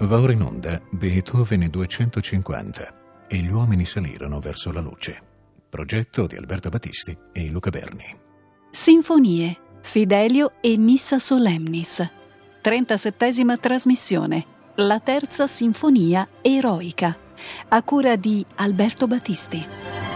Va ora in onda Beethoven 250 e gli uomini salirono verso la luce. Progetto di Alberto Battisti e Luca Berni. Sinfonie, Fidelio e Missa Solemnis. 37esima trasmissione. La terza sinfonia eroica. A cura di Alberto Battisti.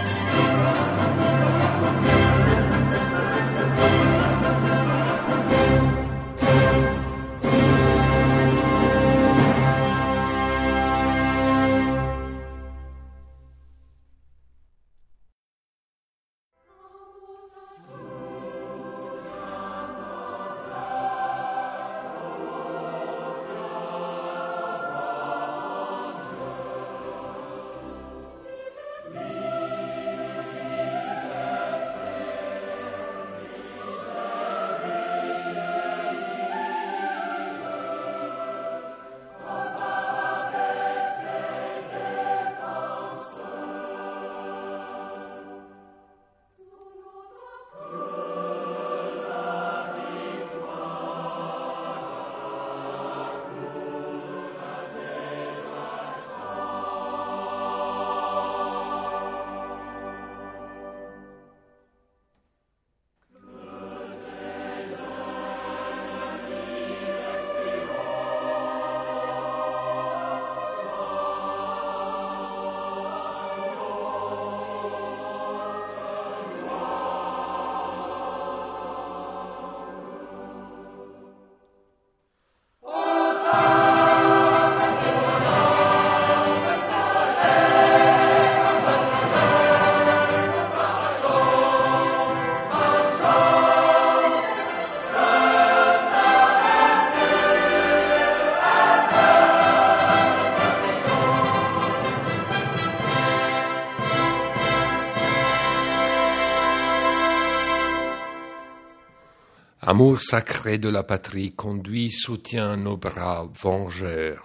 Amour sacré de la patrie, conduit, soutient nos bras vengeurs.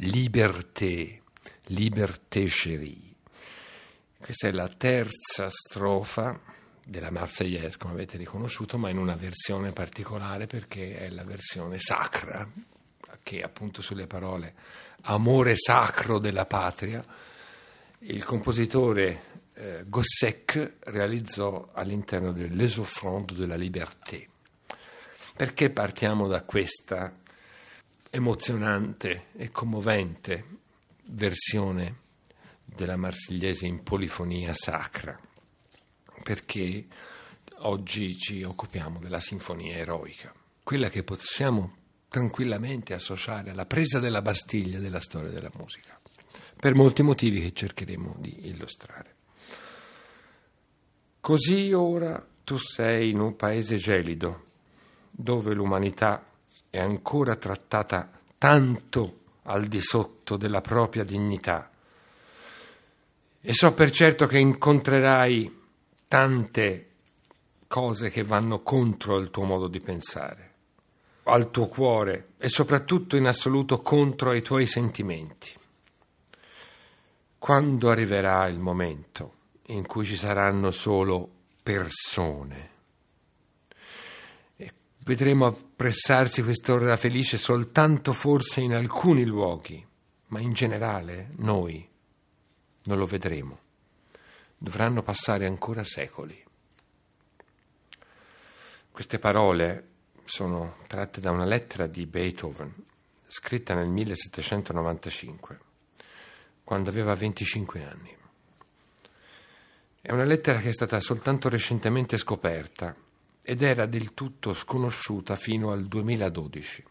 Liberté, liberté chérie. Questa è la terza strofa della Marseillaise, come avete riconosciuto, ma in una versione particolare perché è la versione sacra, che appunto sulle parole amore sacro della patria, il compositore eh, Gossec realizzò all'interno del Les Offrandes de la Liberté. Perché partiamo da questa emozionante e commovente versione della Marsigliese in polifonia sacra? Perché oggi ci occupiamo della sinfonia eroica, quella che possiamo tranquillamente associare alla presa della Bastiglia della storia della musica, per molti motivi che cercheremo di illustrare. Così ora tu sei in un paese gelido, dove l'umanità è ancora trattata tanto al di sotto della propria dignità. E so per certo che incontrerai tante cose che vanno contro il tuo modo di pensare, al tuo cuore e soprattutto in assoluto contro i tuoi sentimenti. Quando arriverà il momento in cui ci saranno solo persone Vedremo appressarsi quest'ora felice soltanto forse in alcuni luoghi, ma in generale noi non lo vedremo. Dovranno passare ancora secoli. Queste parole sono tratte da una lettera di Beethoven, scritta nel 1795, quando aveva 25 anni. È una lettera che è stata soltanto recentemente scoperta ed era del tutto sconosciuta fino al 2012.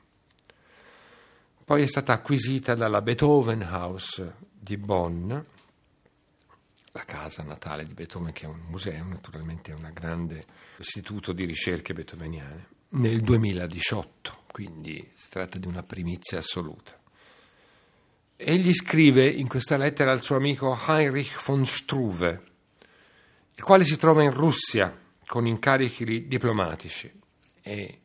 Poi è stata acquisita dalla Beethoven House di Bonn, la casa natale di Beethoven, che è un museo, naturalmente è un grande istituto di ricerche beethoveniane, nel 2018, quindi si tratta di una primizia assoluta. Egli scrive in questa lettera al suo amico Heinrich von Struve, il quale si trova in Russia con incarichi diplomatici. E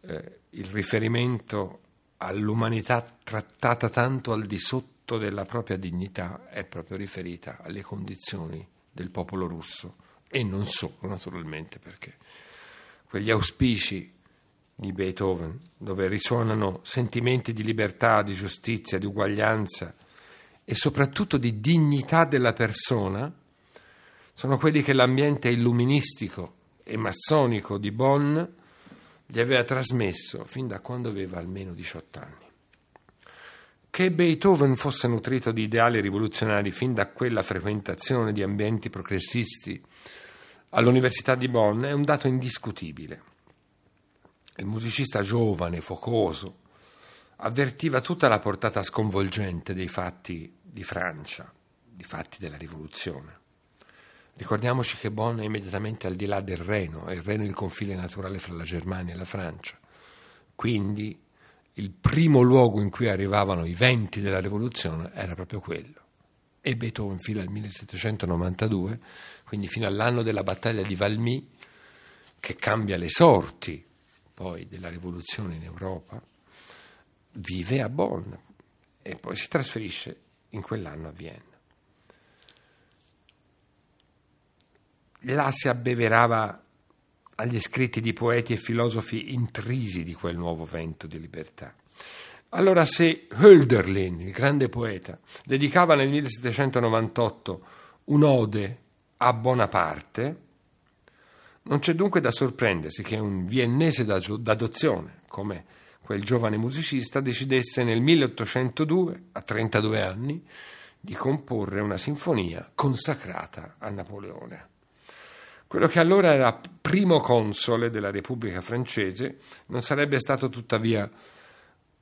eh, il riferimento all'umanità trattata tanto al di sotto della propria dignità è proprio riferita alle condizioni del popolo russo. E non solo naturalmente perché quegli auspici di Beethoven, dove risuonano sentimenti di libertà, di giustizia, di uguaglianza e soprattutto di dignità della persona, sono quelli che l'ambiente illuministico e massonico di Bonn gli aveva trasmesso fin da quando aveva almeno 18 anni. Che Beethoven fosse nutrito di ideali rivoluzionari fin da quella frequentazione di ambienti progressisti all'Università di Bonn è un dato indiscutibile. Il musicista giovane, focoso, avvertiva tutta la portata sconvolgente dei fatti di Francia, di fatti della rivoluzione. Ricordiamoci che Bonn è immediatamente al di là del Reno, e il Reno è il confine naturale fra la Germania e la Francia. Quindi il primo luogo in cui arrivavano i venti della rivoluzione era proprio quello. E Beethoven fino al 1792, quindi fino all'anno della battaglia di Valmy, che cambia le sorti poi della rivoluzione in Europa, vive a Bonn e poi si trasferisce in quell'anno a Vienna. Là si abbeverava agli scritti di poeti e filosofi intrisi di quel nuovo vento di libertà. Allora se Hölderlin, il grande poeta, dedicava nel 1798 un'ode a Bonaparte, non c'è dunque da sorprendersi che un viennese d'adozione, come quel giovane musicista, decidesse nel 1802, a 32 anni, di comporre una sinfonia consacrata a Napoleone. Quello che allora era primo console della Repubblica francese non sarebbe stato tuttavia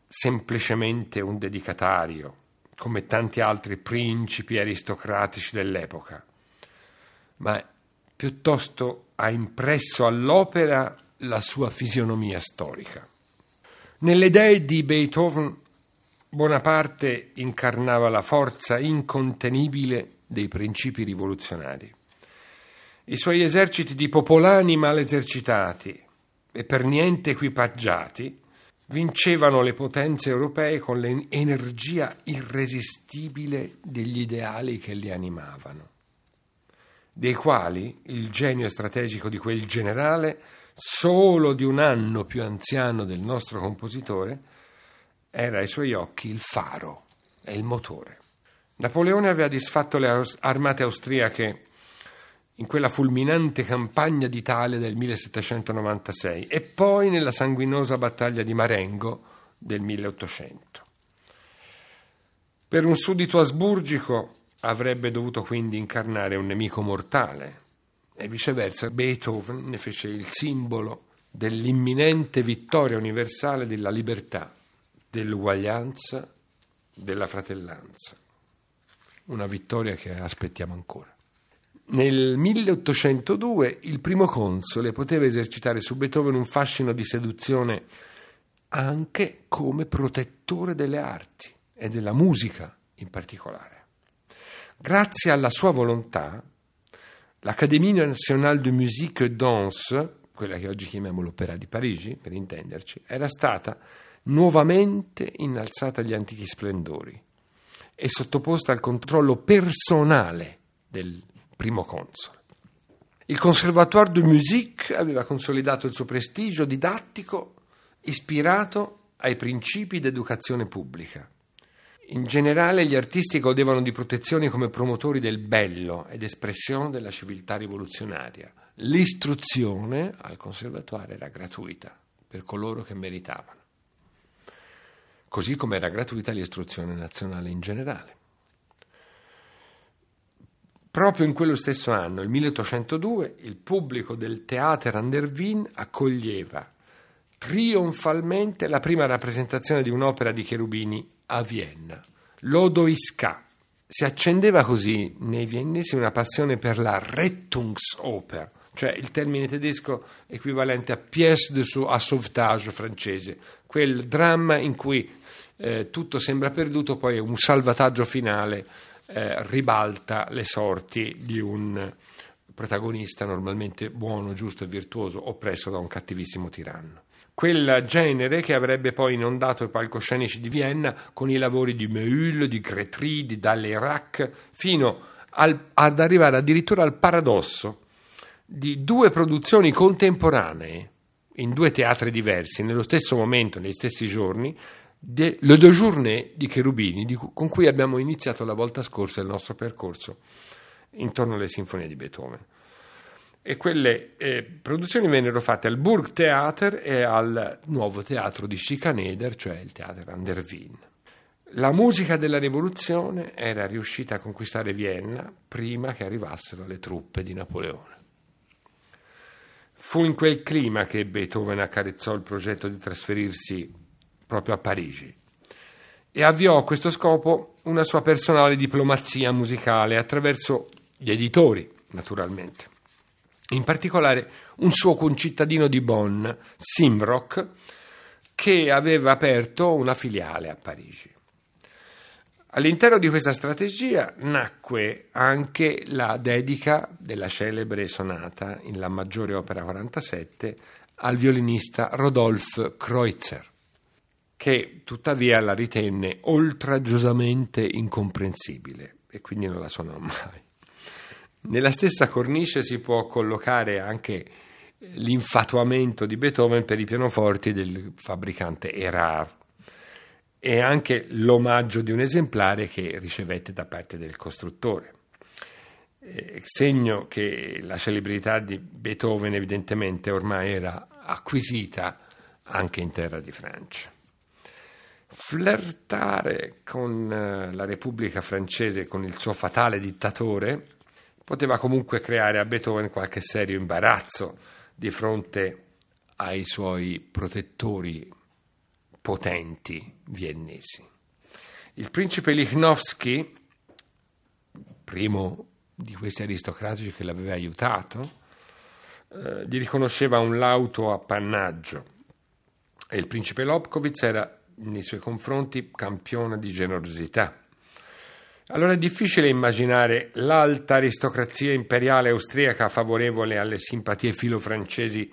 semplicemente un dedicatario, come tanti altri principi aristocratici dell'epoca, ma piuttosto ha impresso all'opera la sua fisionomia storica. Nelle idee di Beethoven, Bonaparte incarnava la forza incontenibile dei principi rivoluzionari. I suoi eserciti di popolani mal esercitati e per niente equipaggiati vincevano le potenze europee con l'energia irresistibile degli ideali che li animavano, dei quali il genio strategico di quel generale, solo di un anno più anziano del nostro compositore, era ai suoi occhi il faro e il motore. Napoleone aveva disfatto le armate austriache in quella fulminante campagna d'Italia del 1796 e poi nella sanguinosa battaglia di Marengo del 1800. Per un suddito asburgico avrebbe dovuto quindi incarnare un nemico mortale e viceversa Beethoven ne fece il simbolo dell'imminente vittoria universale della libertà, dell'uguaglianza, della fratellanza. Una vittoria che aspettiamo ancora. Nel 1802 il primo console poteva esercitare su Beethoven un fascino di seduzione anche come protettore delle arti e della musica in particolare. Grazie alla sua volontà, l'Académie nationale de musique et danse, quella che oggi chiamiamo l'Opera di Parigi, per intenderci, era stata nuovamente innalzata agli antichi splendori e sottoposta al controllo personale del primo console. Il Conservatoire de Musique aveva consolidato il suo prestigio didattico ispirato ai principi d'educazione pubblica. In generale gli artisti godevano di protezioni come promotori del bello ed espressione della civiltà rivoluzionaria. L'istruzione al conservatoire era gratuita per coloro che meritavano, così come era gratuita l'istruzione nazionale in generale. Proprio in quello stesso anno, il 1802, il pubblico del Theater an der Wien accoglieva trionfalmente la prima rappresentazione di un'opera di Cherubini a Vienna, L'Odoiska. Si accendeva così nei viennesi una passione per la Rettungsoper, cioè il termine tedesco equivalente a pièce de sauvetage francese, quel dramma in cui eh, tutto sembra perduto, poi un salvataggio finale eh, ribalta le sorti di un protagonista normalmente buono, giusto e virtuoso, oppresso da un cattivissimo tiranno. Quel genere che avrebbe poi inondato i palcoscenici di Vienna con i lavori di Meul, di Gretry, di Dalleyrac, fino al, ad arrivare addirittura al paradosso di due produzioni contemporanee in due teatri diversi, nello stesso momento, negli stessi giorni, de Le Deux Journées di Cherubini, di con cui abbiamo iniziato la volta scorsa il nostro percorso intorno alle sinfonie di Beethoven. E quelle eh, produzioni vennero fatte al Burgtheater e al nuovo teatro di Schikaneder, cioè il Theater an der Wien. La musica della rivoluzione era riuscita a conquistare Vienna prima che arrivassero le truppe di Napoleone. Fu in quel clima che Beethoven accarezzò il progetto di trasferirsi proprio a Parigi e avviò a questo scopo una sua personale diplomazia musicale attraverso gli editori, naturalmente. In particolare un suo concittadino di Bonn, Simrock, che aveva aperto una filiale a Parigi. All'interno di questa strategia nacque anche la dedica della celebre sonata in La maggiore opera 47 al violinista Rodolphe Kreutzer, che tuttavia la ritenne oltraggiosamente incomprensibile e quindi non la suonò mai. Nella stessa cornice si può collocare anche l'infatuamento di Beethoven per i pianoforti del fabbricante Erard e anche l'omaggio di un esemplare che ricevette da parte del costruttore. Eh, segno che la celebrità di Beethoven evidentemente ormai era acquisita anche in terra di Francia. Flirtare con eh, la Repubblica francese, con il suo fatale dittatore, poteva comunque creare a Beethoven qualche serio imbarazzo di fronte ai suoi protettori potenti viennesi. Il principe Lichnowsky, primo di questi aristocratici che l'aveva aiutato, eh, gli riconosceva un lauto appannaggio e il principe Lobkowitz era nei suoi confronti campione di generosità. Allora è difficile immaginare l'alta aristocrazia imperiale austriaca favorevole alle simpatie filo-francesi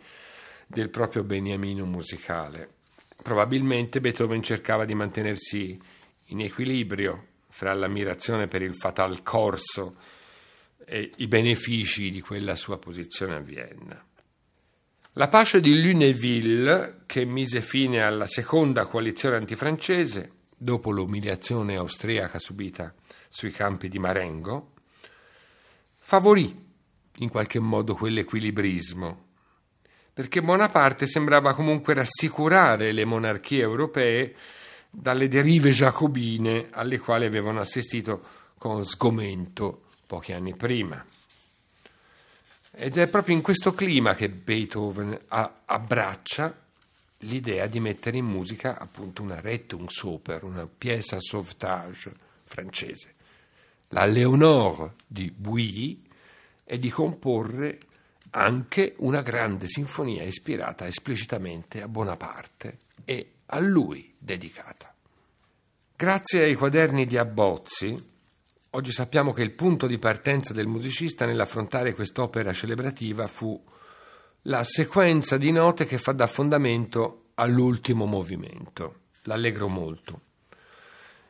del proprio beniamino musicale. Probabilmente Beethoven cercava di mantenersi in equilibrio fra l'ammirazione per il fatal corso e i benefici di quella sua posizione a Vienna. La pace di Lunéville, che mise fine alla seconda coalizione antifrancese, dopo l'umiliazione austriaca subita sui campi di Marengo, favorì in qualche modo quell'equilibrismo perché Bonaparte sembrava comunque rassicurare le monarchie europee dalle derive giacobine alle quali avevano assistito con sgomento pochi anni prima. Ed è proprio in questo clima che Beethoven abbraccia l'idea di mettere in musica appunto una Rettungsoper, una pièce à sauvetage francese, la Léonore di Bouilly, e di comporre anche una grande sinfonia ispirata esplicitamente a Bonaparte e a lui dedicata. Grazie ai quaderni di abbozzi, oggi sappiamo che il punto di partenza del musicista nell'affrontare quest'opera celebrativa fu la sequenza di note che fa da fondamento all'ultimo movimento, l'allegro molto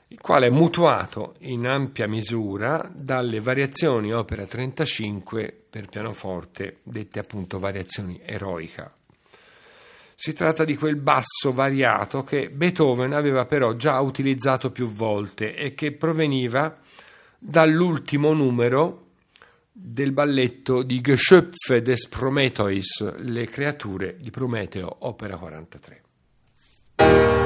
il quale è mutuato in ampia misura dalle variazioni opera 35 per pianoforte, dette appunto variazioni eroica. Si tratta di quel basso variato che Beethoven aveva però già utilizzato più volte e che proveniva dall'ultimo numero del balletto di Geschöpfe des Prometheus, le creature di Prometeo, opera 43.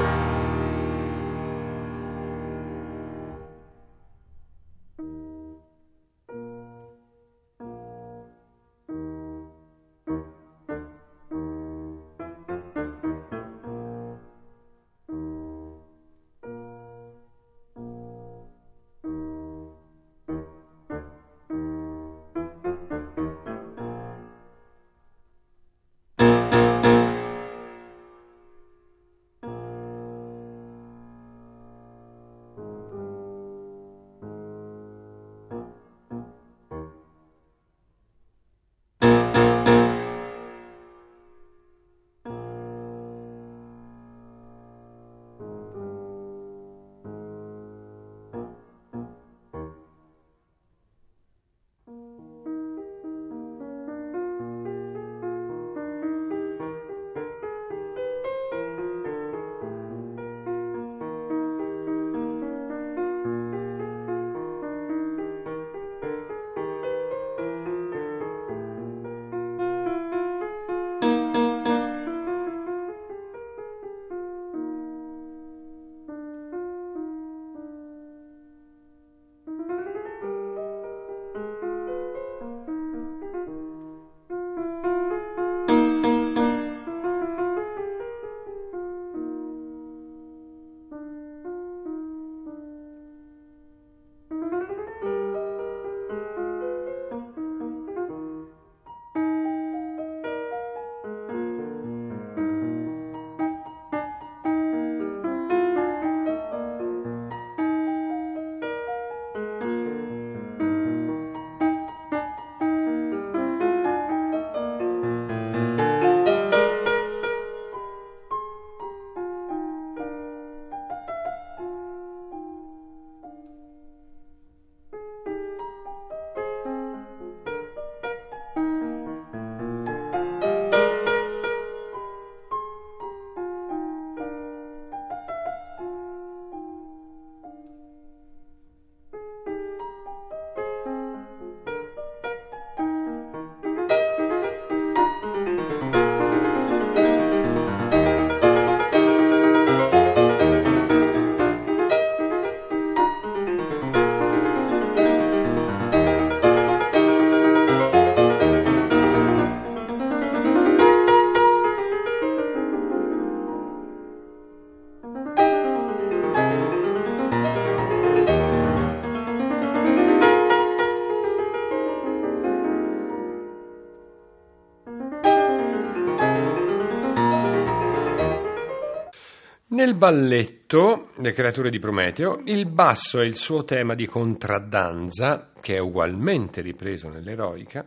Nel balletto Le creature di Prometeo, il basso è il suo tema di contraddanza, che è ugualmente ripreso nell'eroica,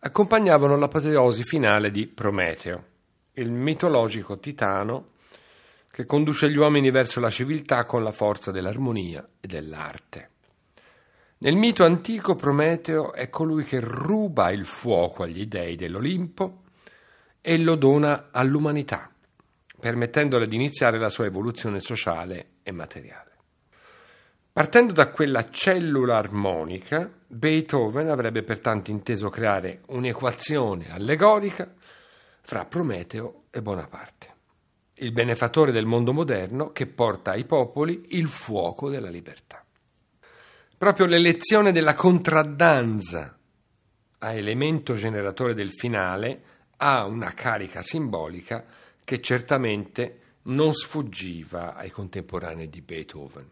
accompagnavano l'apoteosi finale di Prometeo, il mitologico titano che conduce gli uomini verso la civiltà con la forza dell'armonia e dell'arte. Nel mito antico Prometeo è colui che ruba il fuoco agli dei dell'Olimpo e lo dona all'umanità, permettendole di iniziare la sua evoluzione sociale e materiale. Partendo da quella cellula armonica, Beethoven avrebbe pertanto inteso creare un'equazione allegorica fra Prometeo e Bonaparte, il benefattore del mondo moderno che porta ai popoli il fuoco della libertà. Proprio l'elezione della contraddanza a elemento generatore del finale ha una carica simbolica che certamente non sfuggiva ai contemporanei di Beethoven.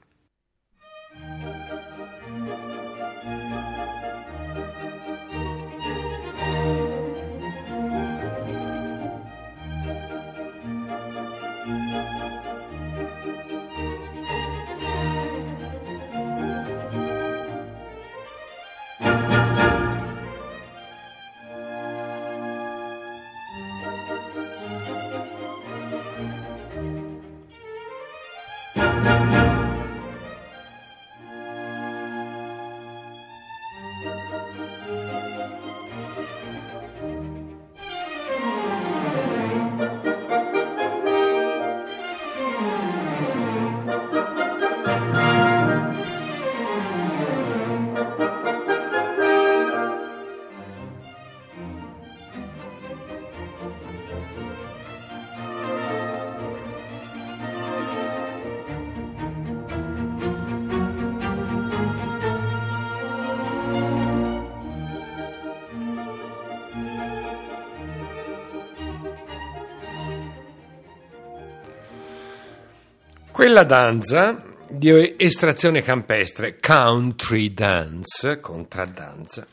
Quella danza di estrazione campestre, country dance, contraddanza,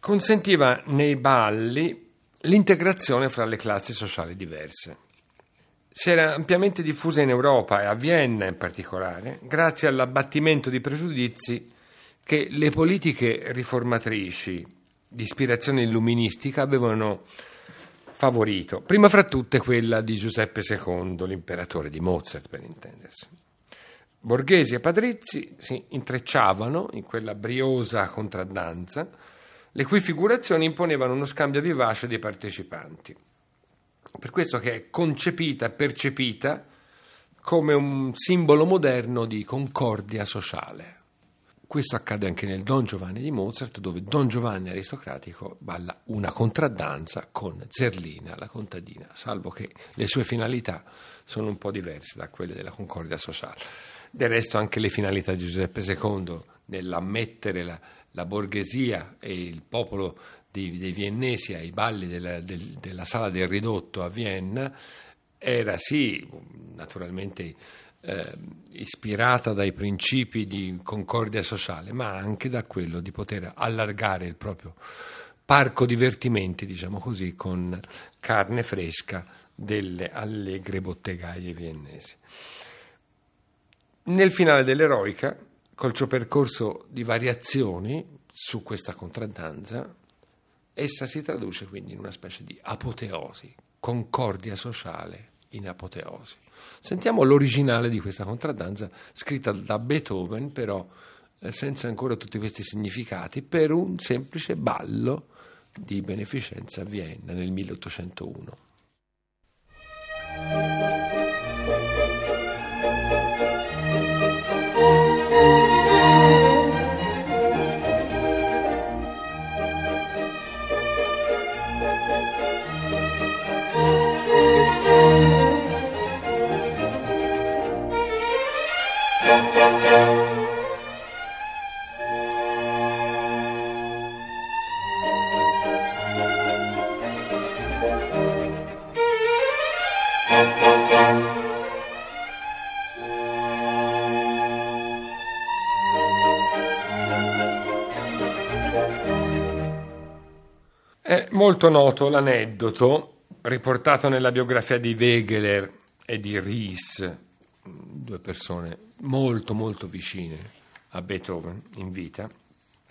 consentiva nei balli l'integrazione fra le classi sociali diverse. Si era ampiamente diffusa in Europa e a Vienna in particolare, grazie all'abbattimento di pregiudizi che le politiche riformatrici di ispirazione illuministica avevano favorito, prima fra tutte quella di Giuseppe II, l'imperatore di Mozart per intendersi. Borghesi e patrizi si intrecciavano in quella briosa contraddanza, le cui figurazioni imponevano uno scambio vivace dei partecipanti. Per questo che è concepita e percepita come un simbolo moderno di concordia sociale. Questo accade anche nel Don Giovanni di Mozart, dove Don Giovanni aristocratico balla una contraddanza con Zerlina, la contadina, salvo che le sue finalità sono un po' diverse da quelle della concordia sociale. Del resto anche le finalità di Giuseppe II nell'ammettere la, la borghesia e il popolo dei, dei viennesi ai balli della, del, della sala del ridotto a Vienna era sì, naturalmente eh, ispirata dai principi di concordia sociale, ma anche da quello di poter allargare il proprio parco divertimenti, diciamo così, con carne fresca delle allegre bottegaie viennesi. Nel finale dell'eroica, col suo percorso di variazioni su questa contraddanza, essa si traduce quindi in una specie di apoteosi, concordia sociale in apoteosi. Sentiamo l'originale di questa contraddanza scritta da Beethoven, però eh, senza ancora tutti questi significati, per un semplice ballo di beneficenza a Vienna nel 1801. È molto noto l'aneddoto riportato nella biografia di Wegeler e di Ries due persone molto molto vicine a Beethoven in vita,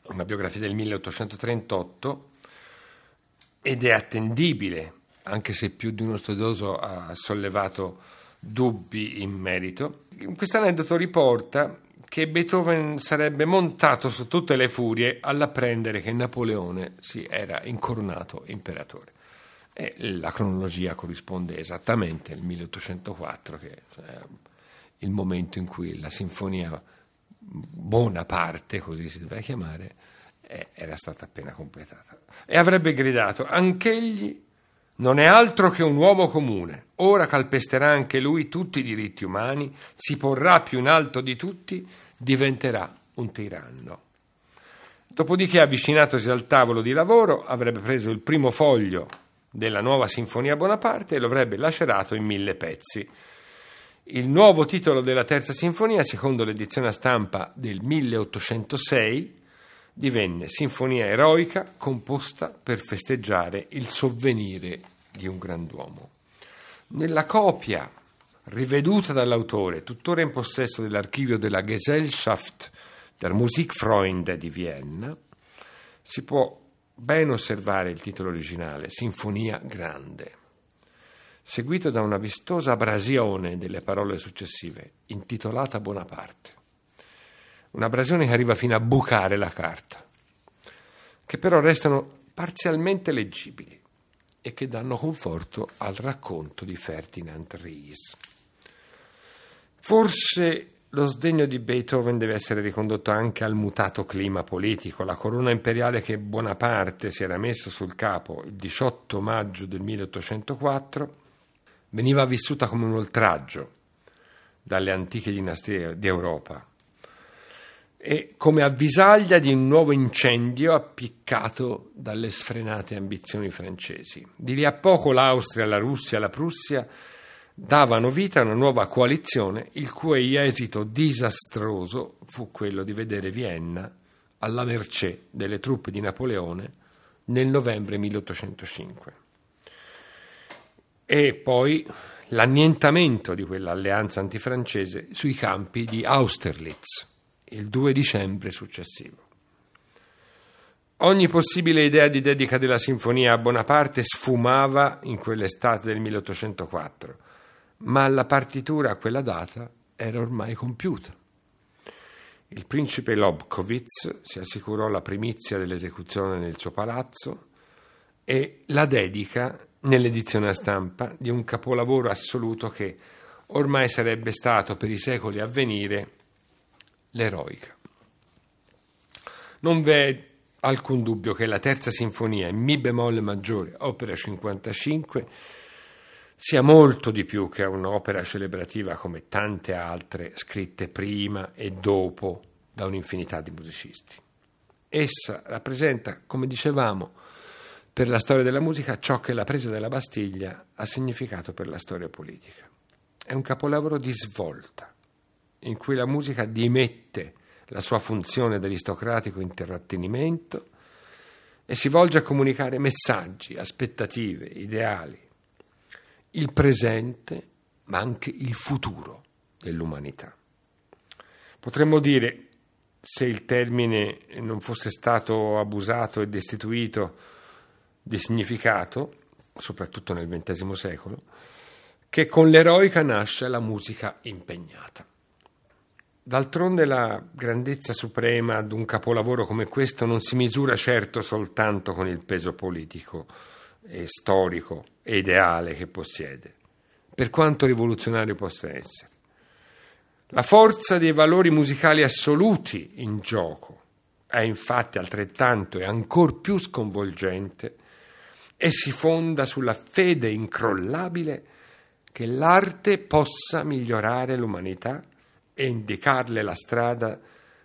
una biografia del 1838 ed è attendibile, anche se più di uno studioso ha sollevato dubbi in merito. Questo aneddoto riporta che Beethoven sarebbe montato su tutte le furie all'apprendere che Napoleone si era incoronato imperatore. E la cronologia corrisponde esattamente al 1804, che è il momento in cui la sinfonia Bonaparte, così si deve chiamare, era stata appena completata. E avrebbe gridato, anch'egli non è altro che un uomo comune, ora calpesterà anche lui tutti i diritti umani, si porrà più in alto di tutti, diventerà un tiranno. Dopodiché, avvicinatosi al tavolo di lavoro, avrebbe preso il primo foglio della nuova Sinfonia Bonaparte e lo avrebbe lacerato in mille pezzi. Il nuovo titolo della terza sinfonia, secondo l'edizione a stampa del 1806, divenne sinfonia eroica composta per festeggiare il sovvenire di un grand'uomo. Nella copia riveduta dall'autore, tuttora in possesso dell'archivio della Gesellschaft der Musikfreunde di Vienna, si può ben osservare il titolo originale, Sinfonia Grande, seguito da una vistosa abrasione delle parole successive, intitolata Bonaparte un'abrasione che arriva fino a bucare la carta, che però restano parzialmente leggibili e che danno conforto al racconto di Ferdinand Ries. Forse lo sdegno di Beethoven deve essere ricondotto anche al mutato clima politico. La corona imperiale che Bonaparte si era messo sul capo il 18 maggio del 1804 veniva vissuta come un oltraggio dalle antiche dinastie d'Europa e come avvisaglia di un nuovo incendio appiccato dalle sfrenate ambizioni francesi. Di lì a poco l'Austria, la Russia la Prussia davano vita a una nuova coalizione, il cui esito disastroso fu quello di vedere Vienna alla mercé delle truppe di Napoleone nel novembre 1805. E poi l'annientamento di quell'alleanza antifrancese sui campi di Austerlitz il 2 dicembre successivo. Ogni possibile idea di dedica della sinfonia a Bonaparte sfumava in quell'estate del 1804, ma la partitura a quella data era ormai compiuta. Il principe Lobkowitz si assicurò la primizia dell'esecuzione nel suo palazzo e la dedica nell'edizione a stampa di un capolavoro assoluto che ormai sarebbe stato per i secoli a venire l'eroica. Non v'è alcun dubbio che la terza sinfonia in Mi bemolle maggiore, opera 55, sia molto di più che un'opera celebrativa come tante altre scritte prima e dopo da un'infinità di musicisti. Essa rappresenta, come dicevamo, per la storia della musica ciò che la presa della Bastiglia ha significato per la storia politica. È un capolavoro di svolta, in cui la musica dimette la sua funzione d'aristocratico intrattenimento e si volge a comunicare messaggi, aspettative, ideali, il presente ma anche il futuro dell'umanità. Potremmo dire, se il termine non fosse stato abusato e destituito di significato, soprattutto nel XX secolo, che con l'eroica nasce la musica impegnata. D'altronde la grandezza suprema di un capolavoro come questo non si misura certo soltanto con il peso politico e storico e ideale che possiede, per quanto rivoluzionario possa essere. La forza dei valori musicali assoluti in gioco è infatti altrettanto e ancor più sconvolgente e si fonda sulla fede incrollabile che l'arte possa migliorare l'umanità e indicarle la strada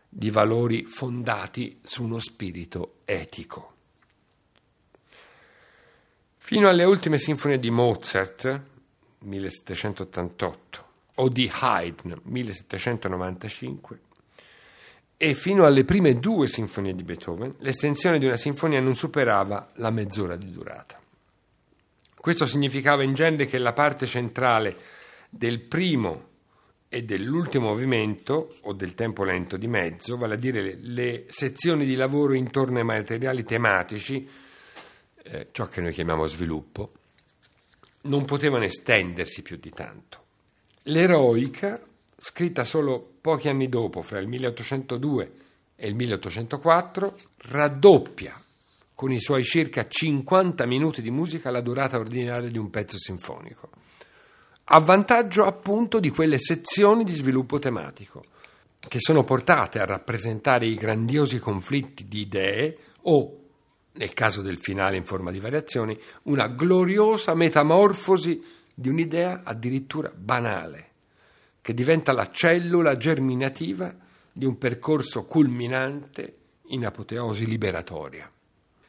di valori fondati su uno spirito etico. Fino alle ultime sinfonie di Mozart, 1788, o di Haydn, 1795, e fino alle prime due sinfonie di Beethoven, l'estensione di una sinfonia non superava la mezz'ora di durata. Questo significava in genere che la parte centrale del primo e dell'ultimo movimento o del tempo lento di mezzo, vale a dire le, le sezioni di lavoro intorno ai materiali tematici, eh, ciò che noi chiamiamo sviluppo, non potevano estendersi più di tanto. L'eroica, scritta solo pochi anni dopo, fra il 1802 e il 1804, raddoppia con i suoi circa 50 minuti di musica la durata ordinaria di un pezzo sinfonico, a vantaggio appunto di quelle sezioni di sviluppo tematico, che sono portate a rappresentare i grandiosi conflitti di idee o, nel caso del finale in forma di variazioni, una gloriosa metamorfosi di un'idea addirittura banale, che diventa la cellula germinativa di un percorso culminante in apoteosi liberatoria.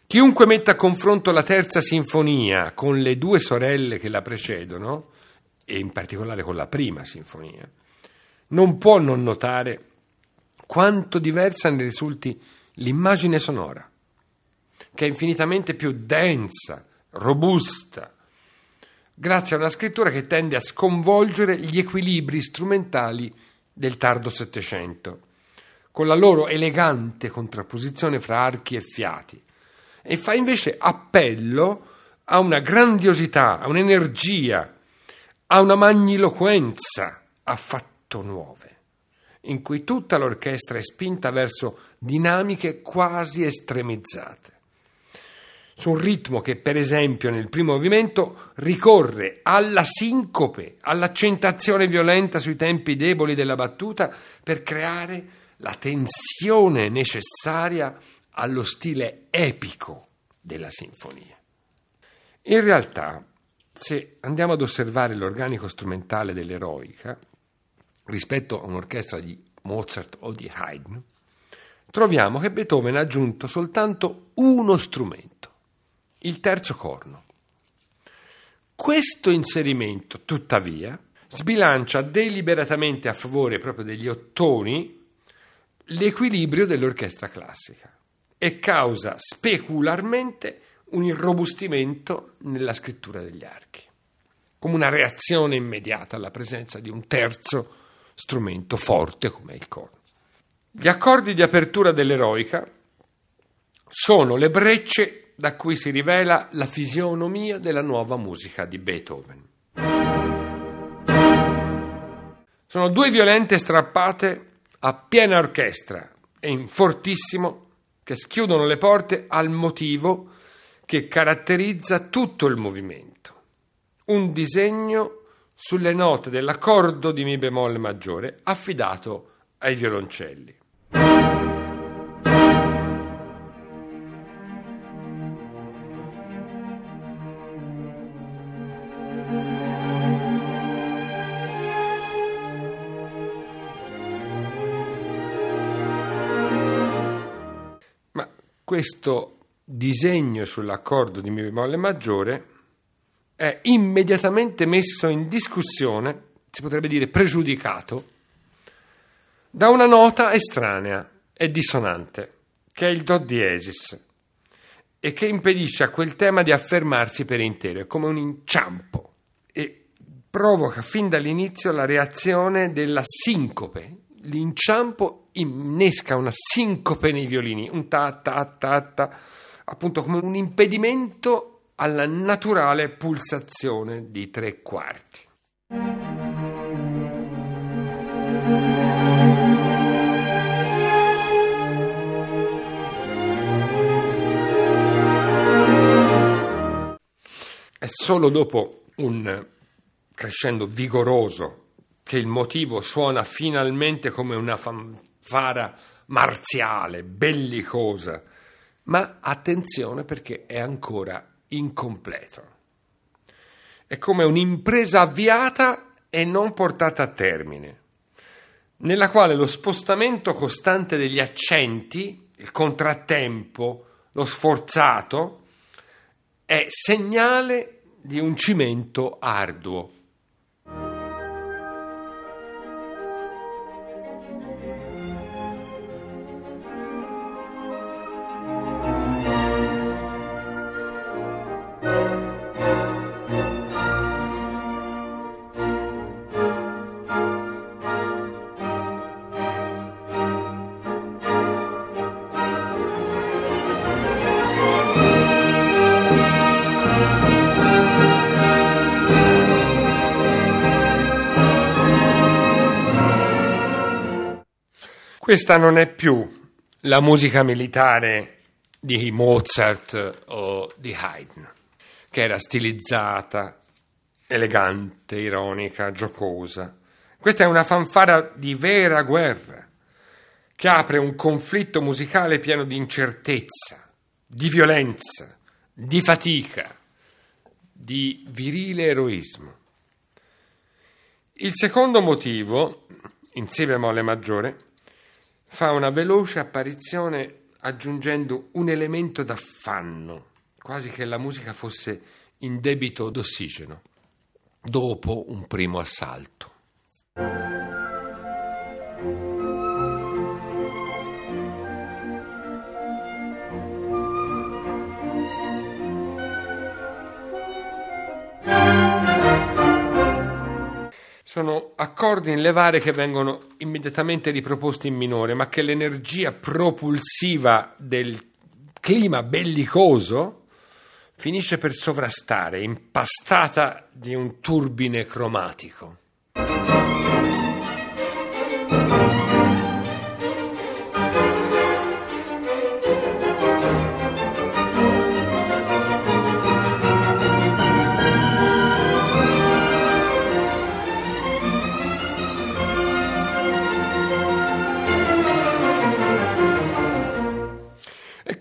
Chiunque metta a confronto la terza sinfonia con le due sorelle che la precedono, e in particolare con la prima sinfonia, non può non notare quanto diversa ne risulti l'immagine sonora, che è infinitamente più densa, robusta, grazie a una scrittura che tende a sconvolgere gli equilibri strumentali del tardo Settecento, con la loro elegante contrapposizione fra archi e fiati, e fa invece appello a una grandiosità, a un'energia, a una magniloquenza affatto nuove, in cui tutta l'orchestra è spinta verso dinamiche quasi estremizzate. Su un ritmo che, per esempio, nel primo movimento ricorre alla sincope, all'accentazione violenta sui tempi deboli della battuta per creare la tensione necessaria allo stile epico della sinfonia. In realtà, se andiamo ad osservare l'organico strumentale dell'eroica rispetto a un'orchestra di Mozart o di Haydn, troviamo che Beethoven ha aggiunto soltanto uno strumento, il terzo corno. Questo inserimento, tuttavia, sbilancia deliberatamente a favore proprio degli ottoni l'equilibrio dell'orchestra classica e causa specularmente un irrobustimento nella scrittura degli archi, come una reazione immediata alla presenza di un terzo strumento forte come il corno. Gli accordi di apertura dell'eroica sono le brecce da cui si rivela la fisionomia della nuova musica di Beethoven. Sono due violente strappate a piena orchestra e in fortissimo che schiudono le porte al motivo che caratterizza tutto il movimento. Un disegno sulle note dell'accordo di Mi bemolle maggiore affidato ai violoncelli. Questo disegno sull'accordo di Mi bemolle maggiore è immediatamente messo in discussione, si potrebbe dire pregiudicato, da una nota estranea e dissonante, che è il Do diesis, e che impedisce a quel tema di affermarsi per intero, è come un inciampo, e provoca fin dall'inizio la reazione della sincope. L'inciampo innesca una sincope nei violini, un ta ta ta ta, appunto come un impedimento alla naturale pulsazione di tre quarti. È solo dopo un crescendo vigoroso che il motivo suona finalmente come una fantasia fara marziale, bellicosa, ma attenzione perché è ancora incompleto. È come un'impresa avviata e non portata a termine, nella quale lo spostamento costante degli accenti, il contrattempo, lo sforzato, è segnale di un cimento arduo. Questa non è più la musica militare di Mozart o di Haydn, che era stilizzata, elegante, ironica, giocosa. Questa è una fanfara di vera guerra, che apre un conflitto musicale pieno di incertezza, di violenza, di fatica, di virile eroismo. Il secondo motivo, in si bemolle maggiore, fa una veloce apparizione aggiungendo un elemento d'affanno, quasi che la musica fosse in debito d'ossigeno, dopo un primo assalto. Sono accordi in levare che vengono immediatamente riproposti in minore, ma che l'energia propulsiva del clima bellicoso finisce per sovrastare, impastata di un turbine cromatico.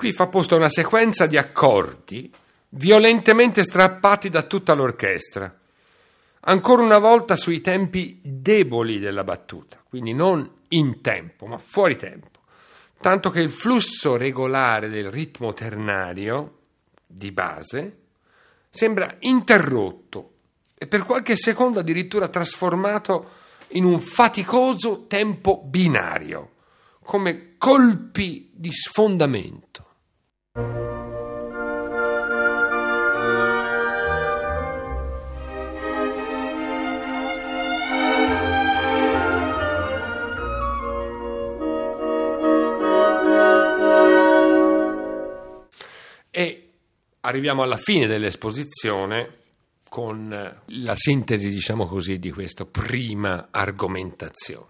Qui fa posto a una sequenza di accordi violentemente strappati da tutta l'orchestra, ancora una volta sui tempi deboli della battuta, quindi non in tempo, ma fuori tempo, tanto che il flusso regolare del ritmo ternario di base sembra interrotto e per qualche secondo addirittura trasformato in un faticoso tempo binario, come colpi di sfondamento. E arriviamo alla fine dell'esposizione con la sintesi, diciamo così, di questa prima argomentazione.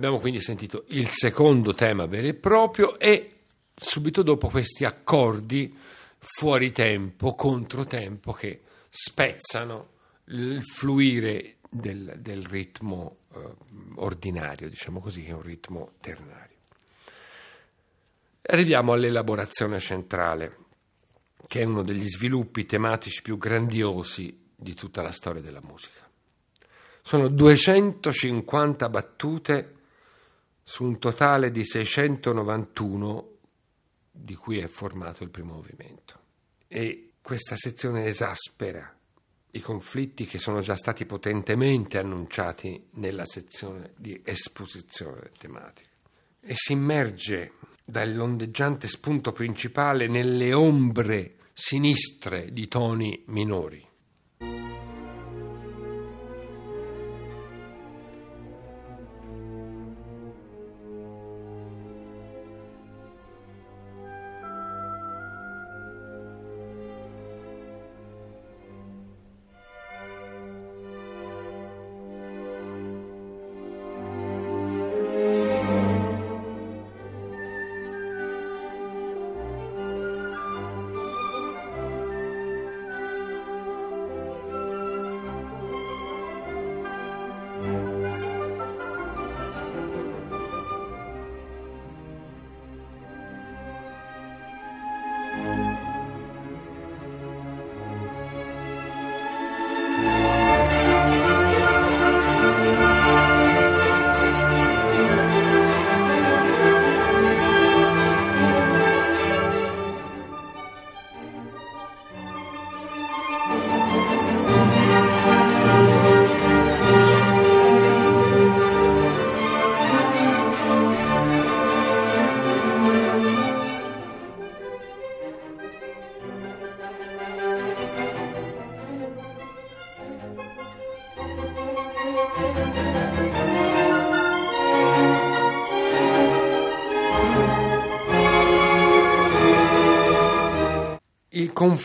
Abbiamo quindi sentito il secondo tema vero e proprio e subito dopo questi accordi fuori tempo, controtempo che spezzano il fluire del, del ritmo eh, ordinario, diciamo così, che è un ritmo ternario. Arriviamo all'elaborazione centrale, che è uno degli sviluppi tematici più grandiosi di tutta la storia della musica. Sono 250 battute su un totale di 691 di cui è formato il primo movimento. E questa sezione esaspera i conflitti che sono già stati potentemente annunciati nella sezione di esposizione tematica e si immerge dall'ondeggiante spunto principale nelle ombre sinistre di toni minori.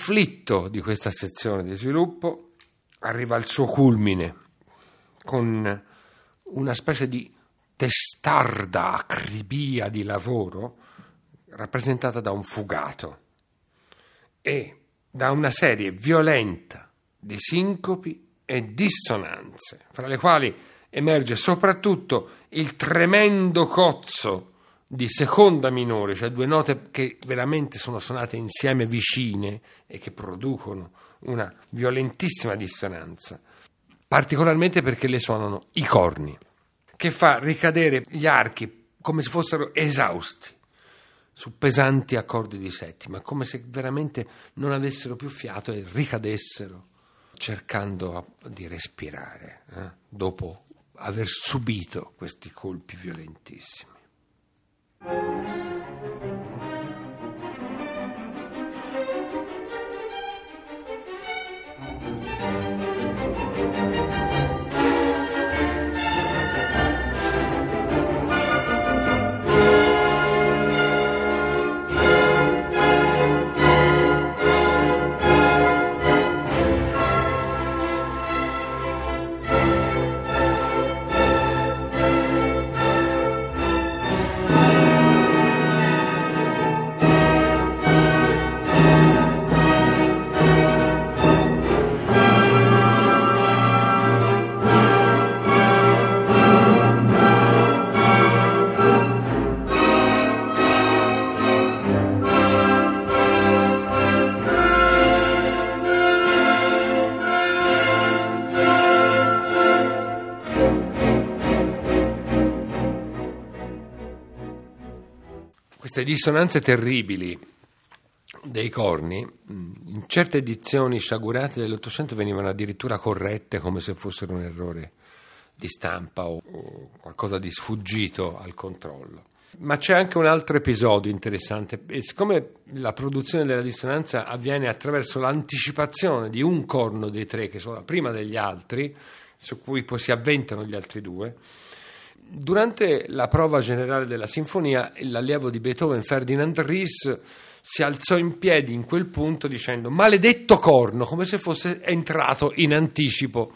Conflitto di questa sezione di sviluppo arriva al suo culmine con una specie di testarda acribia di lavoro rappresentata da un fugato e da una serie violenta di sincopi e dissonanze, fra le quali emerge soprattutto il tremendo cozzo di seconda minore, cioè due note che veramente sono suonate insieme vicine e che producono una violentissima dissonanza, particolarmente perché le suonano i corni, che fa ricadere gli archi come se fossero esausti su pesanti accordi di settima, come se veramente non avessero più fiato e ricadessero cercando di respirare eh, dopo aver subito questi colpi violentissimi. thank you queste dissonanze terribili dei corni, in certe edizioni sciagurate dell'Ottocento venivano addirittura corrette come se fossero un errore di stampa o, o qualcosa di sfuggito al controllo. Ma c'è anche un altro episodio interessante, e siccome la produzione della dissonanza avviene attraverso l'anticipazione di un corno dei tre che suona prima degli altri, su cui poi si avventano gli altri due, Durante la prova generale della sinfonia, l'allievo di Beethoven, Ferdinand Ries, si alzò in piedi in quel punto dicendo maledetto corno, come se fosse entrato in anticipo.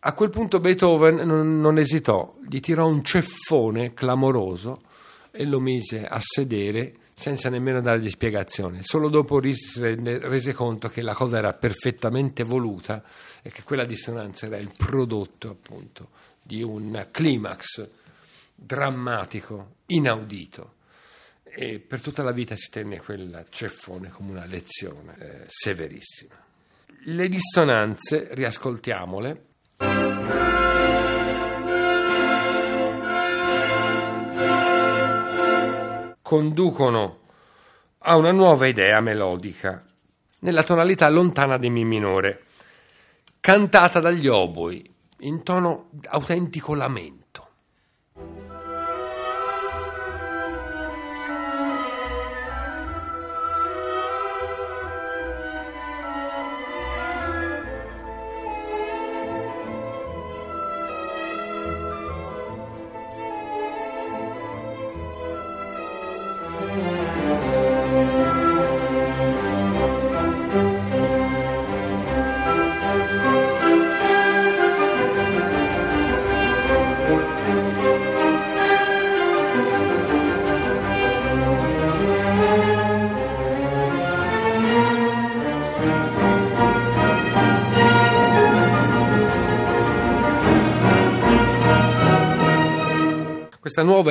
A quel punto Beethoven non, non esitò, gli tirò un ceffone clamoroso e lo mise a sedere senza nemmeno dargli spiegazione. Solo dopo Ries rese conto che la cosa era perfettamente voluta e che quella dissonanza era il prodotto appunto di un climax drammatico, inaudito. E per tutta la vita si tenne quel ceffone come una lezione eh, severissima. Le dissonanze, riascoltiamole. conducono a una nuova idea melodica, nella tonalità lontana di Mi minore, cantata dagli oboi, in tono autentico lamento.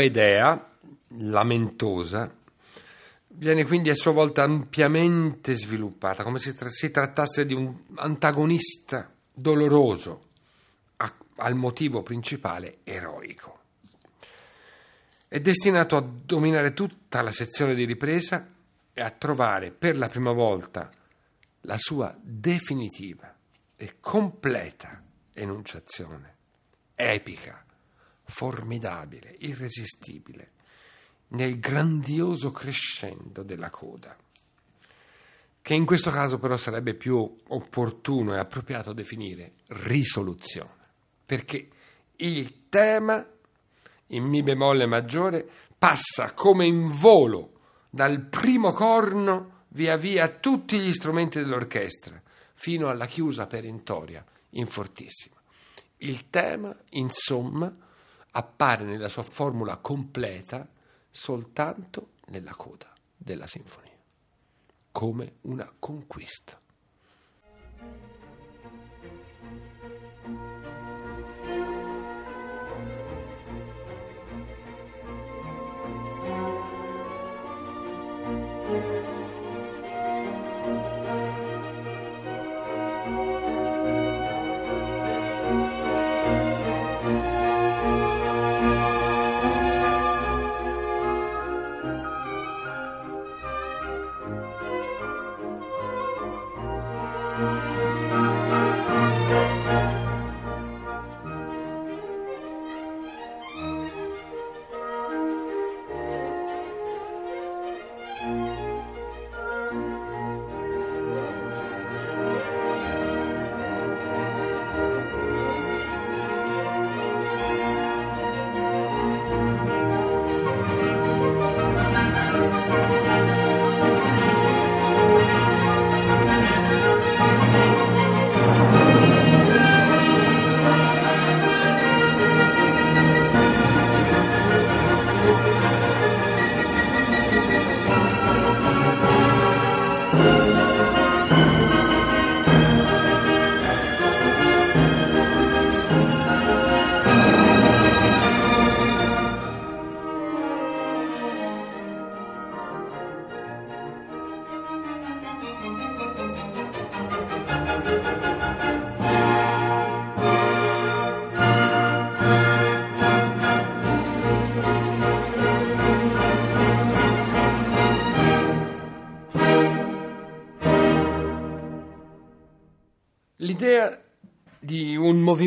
Idea, lamentosa, viene quindi a sua volta ampiamente sviluppata, come se tra- si trattasse di un antagonista doloroso a- al motivo principale eroico. È destinato a dominare tutta la sezione di ripresa e a trovare per la prima volta la sua definitiva e completa enunciazione, epica, formidabile, irresistibile, nel grandioso crescendo della coda, che in questo caso però sarebbe più opportuno e appropriato definire risoluzione, perché Il tema, in Mi bemolle maggiore, passa come in volo dal primo corno via via tutti gli strumenti dell'orchestra, fino alla chiusa perentoria in fortissima. Il tema, insomma, appare nella sua formula completa soltanto nella coda della sinfonia, come una conquista.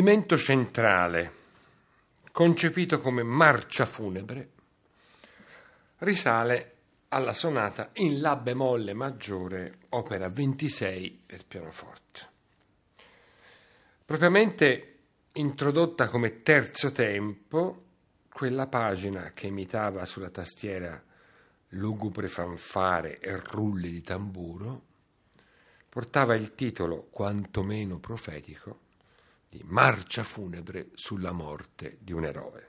Movimento centrale, concepito come marcia funebre, risale alla sonata in La bemolle maggiore, opera 26 per pianoforte. Propriamente introdotta come terzo tempo, quella pagina che imitava sulla tastiera lugubre fanfare e rulli di tamburo, portava il titolo, quantomeno profetico, di Marcia funebre sulla morte di un eroe.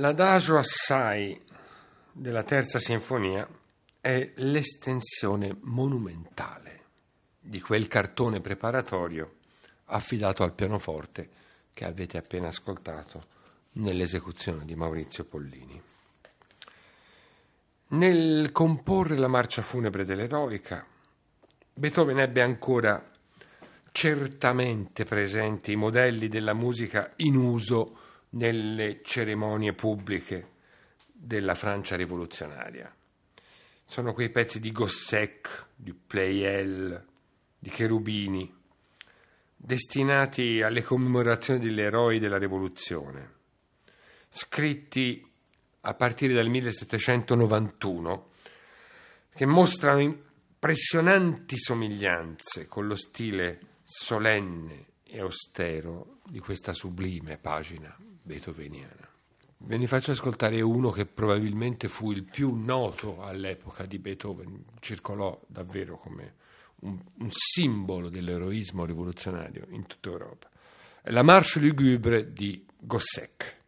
L'adagio assai della terza sinfonia è l'estensione monumentale di quel cartone preparatorio affidato al pianoforte che avete appena ascoltato nell'esecuzione di Maurizio Pollini. Nel comporre la marcia funebre dell'eroica, Beethoven ebbe ancora certamente presenti i modelli della musica in uso nelle cerimonie pubbliche della Francia rivoluzionaria. Sono quei pezzi di Gossec, di Pleyel, di Cherubini, destinati alle commemorazioni degli eroi della rivoluzione, scritti a partire dal 1791, che mostrano impressionanti somiglianze con lo stile solenne e austero di questa sublime pagina beethoveniana. Ve ne faccio ascoltare uno che probabilmente fu il più noto all'epoca di Beethoven, circolò davvero come un, un simbolo dell'eroismo rivoluzionario in tutta Europa. La Marche lugubre di Gossec.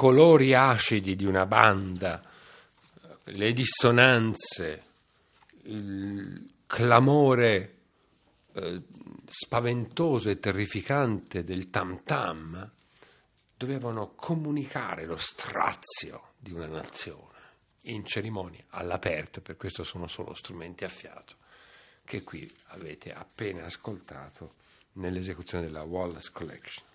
Colori acidi di una banda, le dissonanze, il clamore eh, spaventoso e terrificante del tam tam, dovevano comunicare lo strazio di una nazione in cerimonie all'aperto, per questo sono solo strumenti a fiato, che qui avete appena ascoltato nell'esecuzione della Wallace Collection.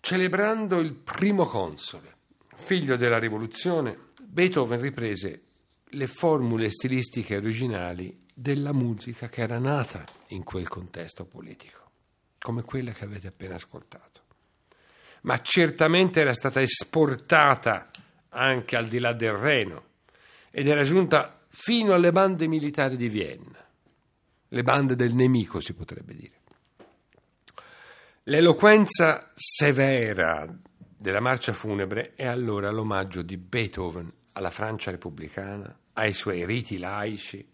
Celebrando il primo console, figlio della rivoluzione, Beethoven riprese le formule stilistiche originali della musica che era nata in quel contesto politico, come quella che avete appena ascoltato. Ma certamente era stata esportata anche al di là del Reno ed era giunta fino alle bande militari di Vienna, le bande del nemico si potrebbe dire. L'eloquenza severa della marcia funebre è allora l'omaggio di Beethoven alla Francia repubblicana, ai suoi riti laici,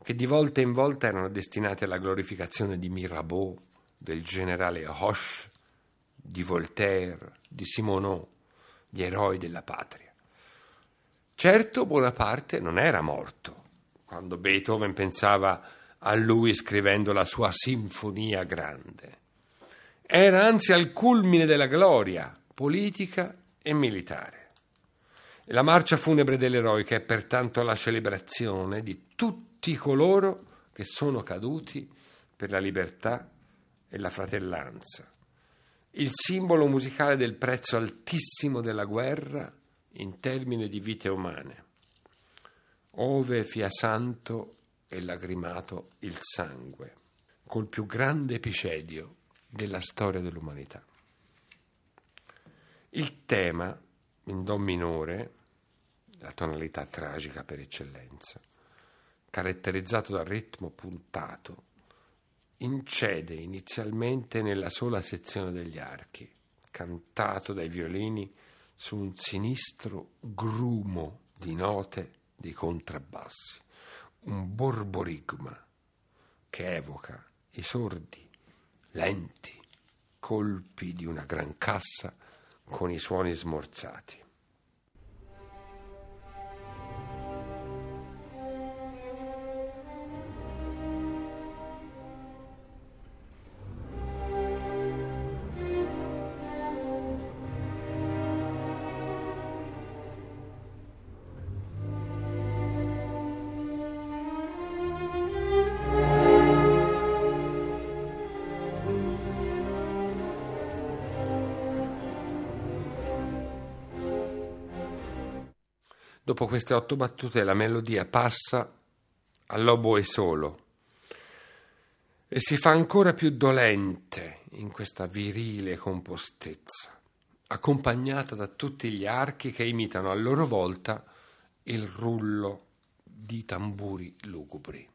che di volta in volta erano destinati alla glorificazione di Mirabeau, del generale Hoche, di Voltaire, di Simoneau, gli eroi della patria. Certo Bonaparte non era morto quando Beethoven pensava a lui scrivendo la sua sinfonia grande era anzi al culmine della gloria politica e militare. La marcia funebre dell'eroica è pertanto la celebrazione di tutti coloro che sono caduti per la libertà e la fratellanza, il simbolo musicale del prezzo altissimo della guerra in termini di vite umane, ove fia santo e lagrimato il sangue, col più grande epicedio della storia dell'umanità. Il tema, in Do minore, la tonalità tragica per eccellenza, caratterizzato dal ritmo puntato, incede inizialmente nella sola sezione degli archi, cantato dai violini su un sinistro grumo di note di contrabbassi, un borborigma che evoca i sordi, lenti colpi di una gran cassa con i suoni smorzati. Dopo queste otto battute la melodia passa all'oboe solo e si fa ancora più dolente in questa virile compostezza, accompagnata da tutti gli archi che imitano a loro volta il rullo di tamburi lugubri.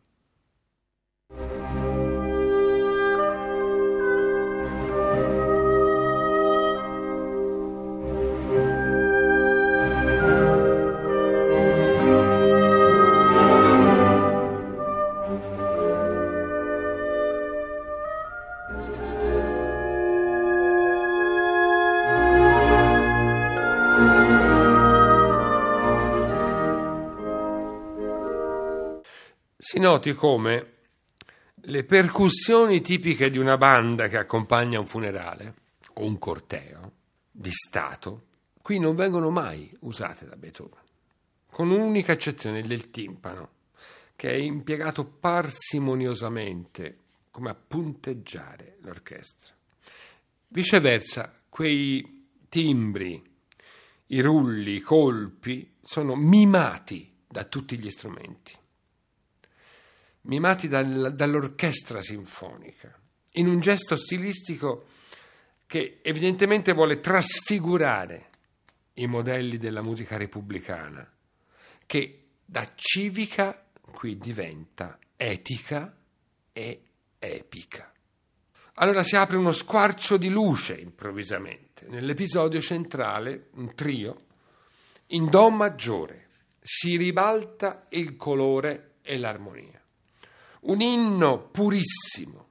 Noti come le percussioni tipiche di una banda che accompagna un funerale o un corteo di Stato qui non vengono mai usate da Beethoven, con un'unica eccezione, del timpano, che è impiegato parsimoniosamente come a punteggiare l'orchestra. Viceversa, quei timbri, i rulli, i colpi sono mimati da tutti gli strumenti mimati dal, dall'orchestra sinfonica, in un gesto stilistico che evidentemente vuole trasfigurare i modelli della musica repubblicana, che da civica qui diventa etica e epica. Allora si apre uno squarcio di luce improvvisamente. Nell'episodio centrale, un trio, in Do maggiore, si ribalta il colore e l'armonia un inno purissimo,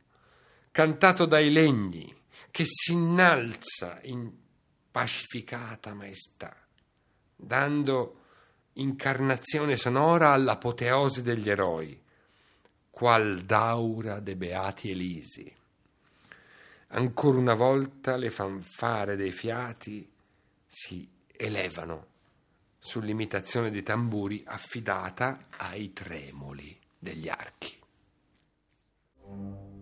cantato dai legni, che si innalza in pacificata maestà, dando incarnazione sonora all'apoteosi degli eroi, qual daura de beati Elisi. Ancora una volta le fanfare dei fiati si elevano sull'imitazione dei tamburi affidata ai tremoli degli archi. Thank you.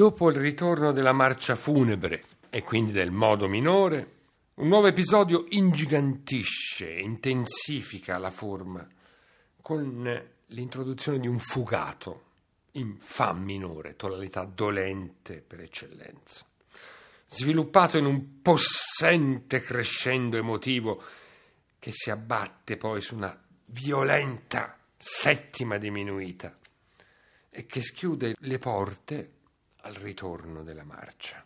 Dopo il ritorno della marcia funebre e quindi del modo minore, un nuovo episodio ingigantisce intensifica la forma con l'introduzione di un fugato in Fa minore, tonalità dolente per eccellenza, sviluppato in un possente crescendo emotivo che si abbatte poi su una violenta settima diminuita e che schiude le porte al ritorno della marcia.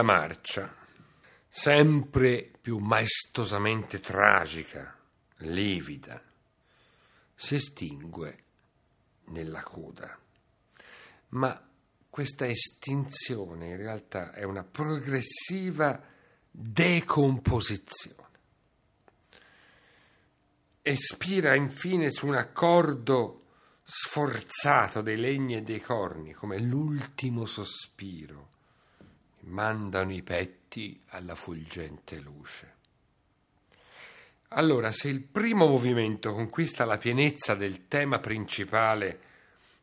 E la marcia, sempre più maestosamente tragica, livida, si estingue nella coda. Ma questa estinzione in realtà è una progressiva decomposizione. Espira infine su un accordo sforzato dei legni e dei corni, come l'ultimo sospiro mandano i petti alla fulgente luce. Allora, se il primo movimento conquista la pienezza del tema principale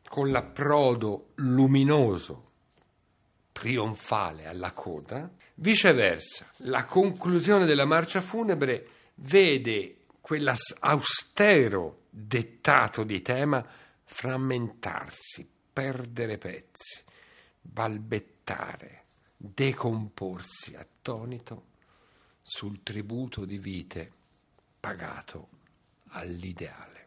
con l'approdo luminoso, trionfale alla coda, viceversa, la conclusione della marcia funebre vede quell'austero dettato di tema frammentarsi, perdere pezzi, balbettare decomporsi attonito sul tributo di vite pagato all'ideale.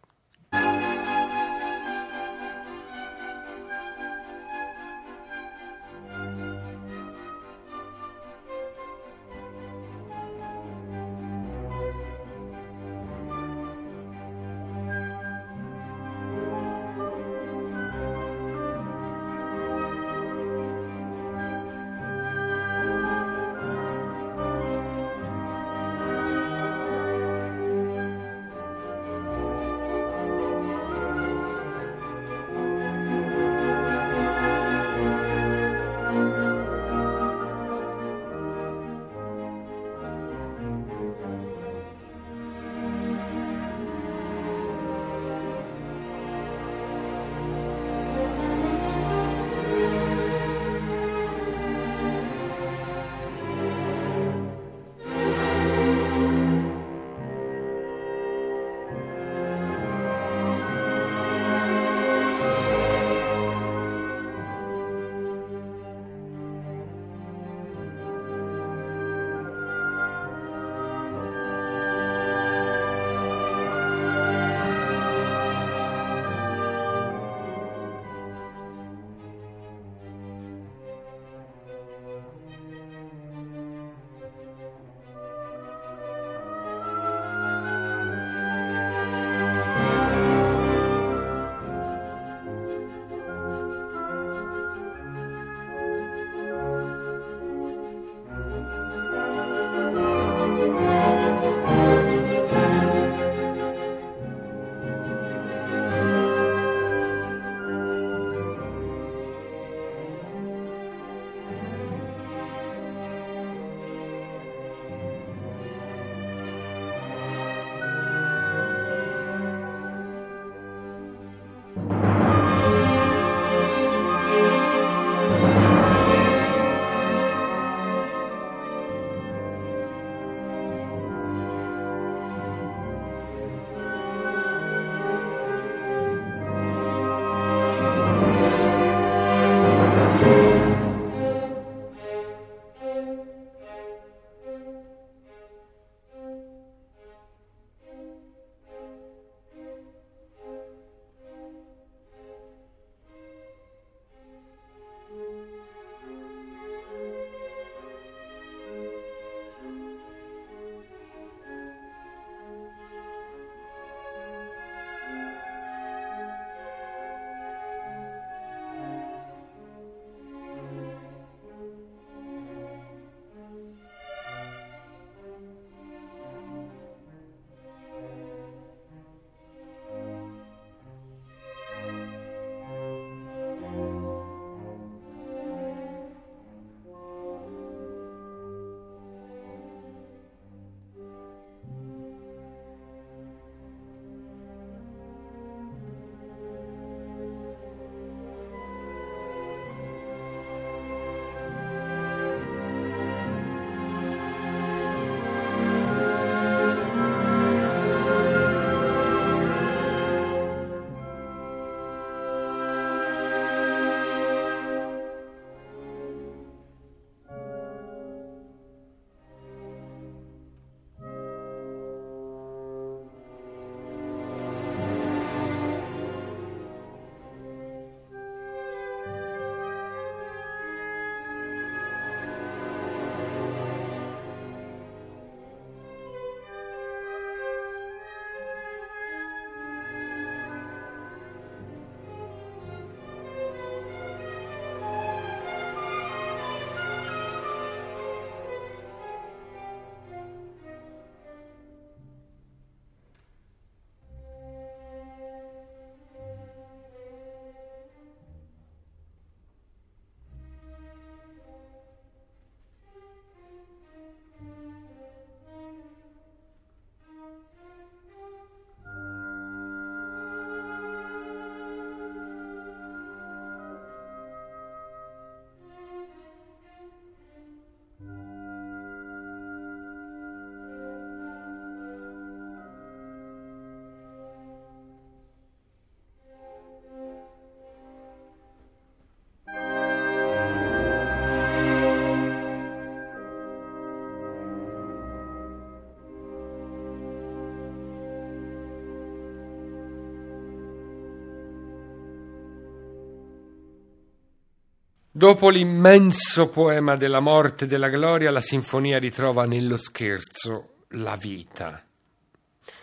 Dopo l'immenso poema della morte e della gloria, la sinfonia ritrova nello scherzo la vita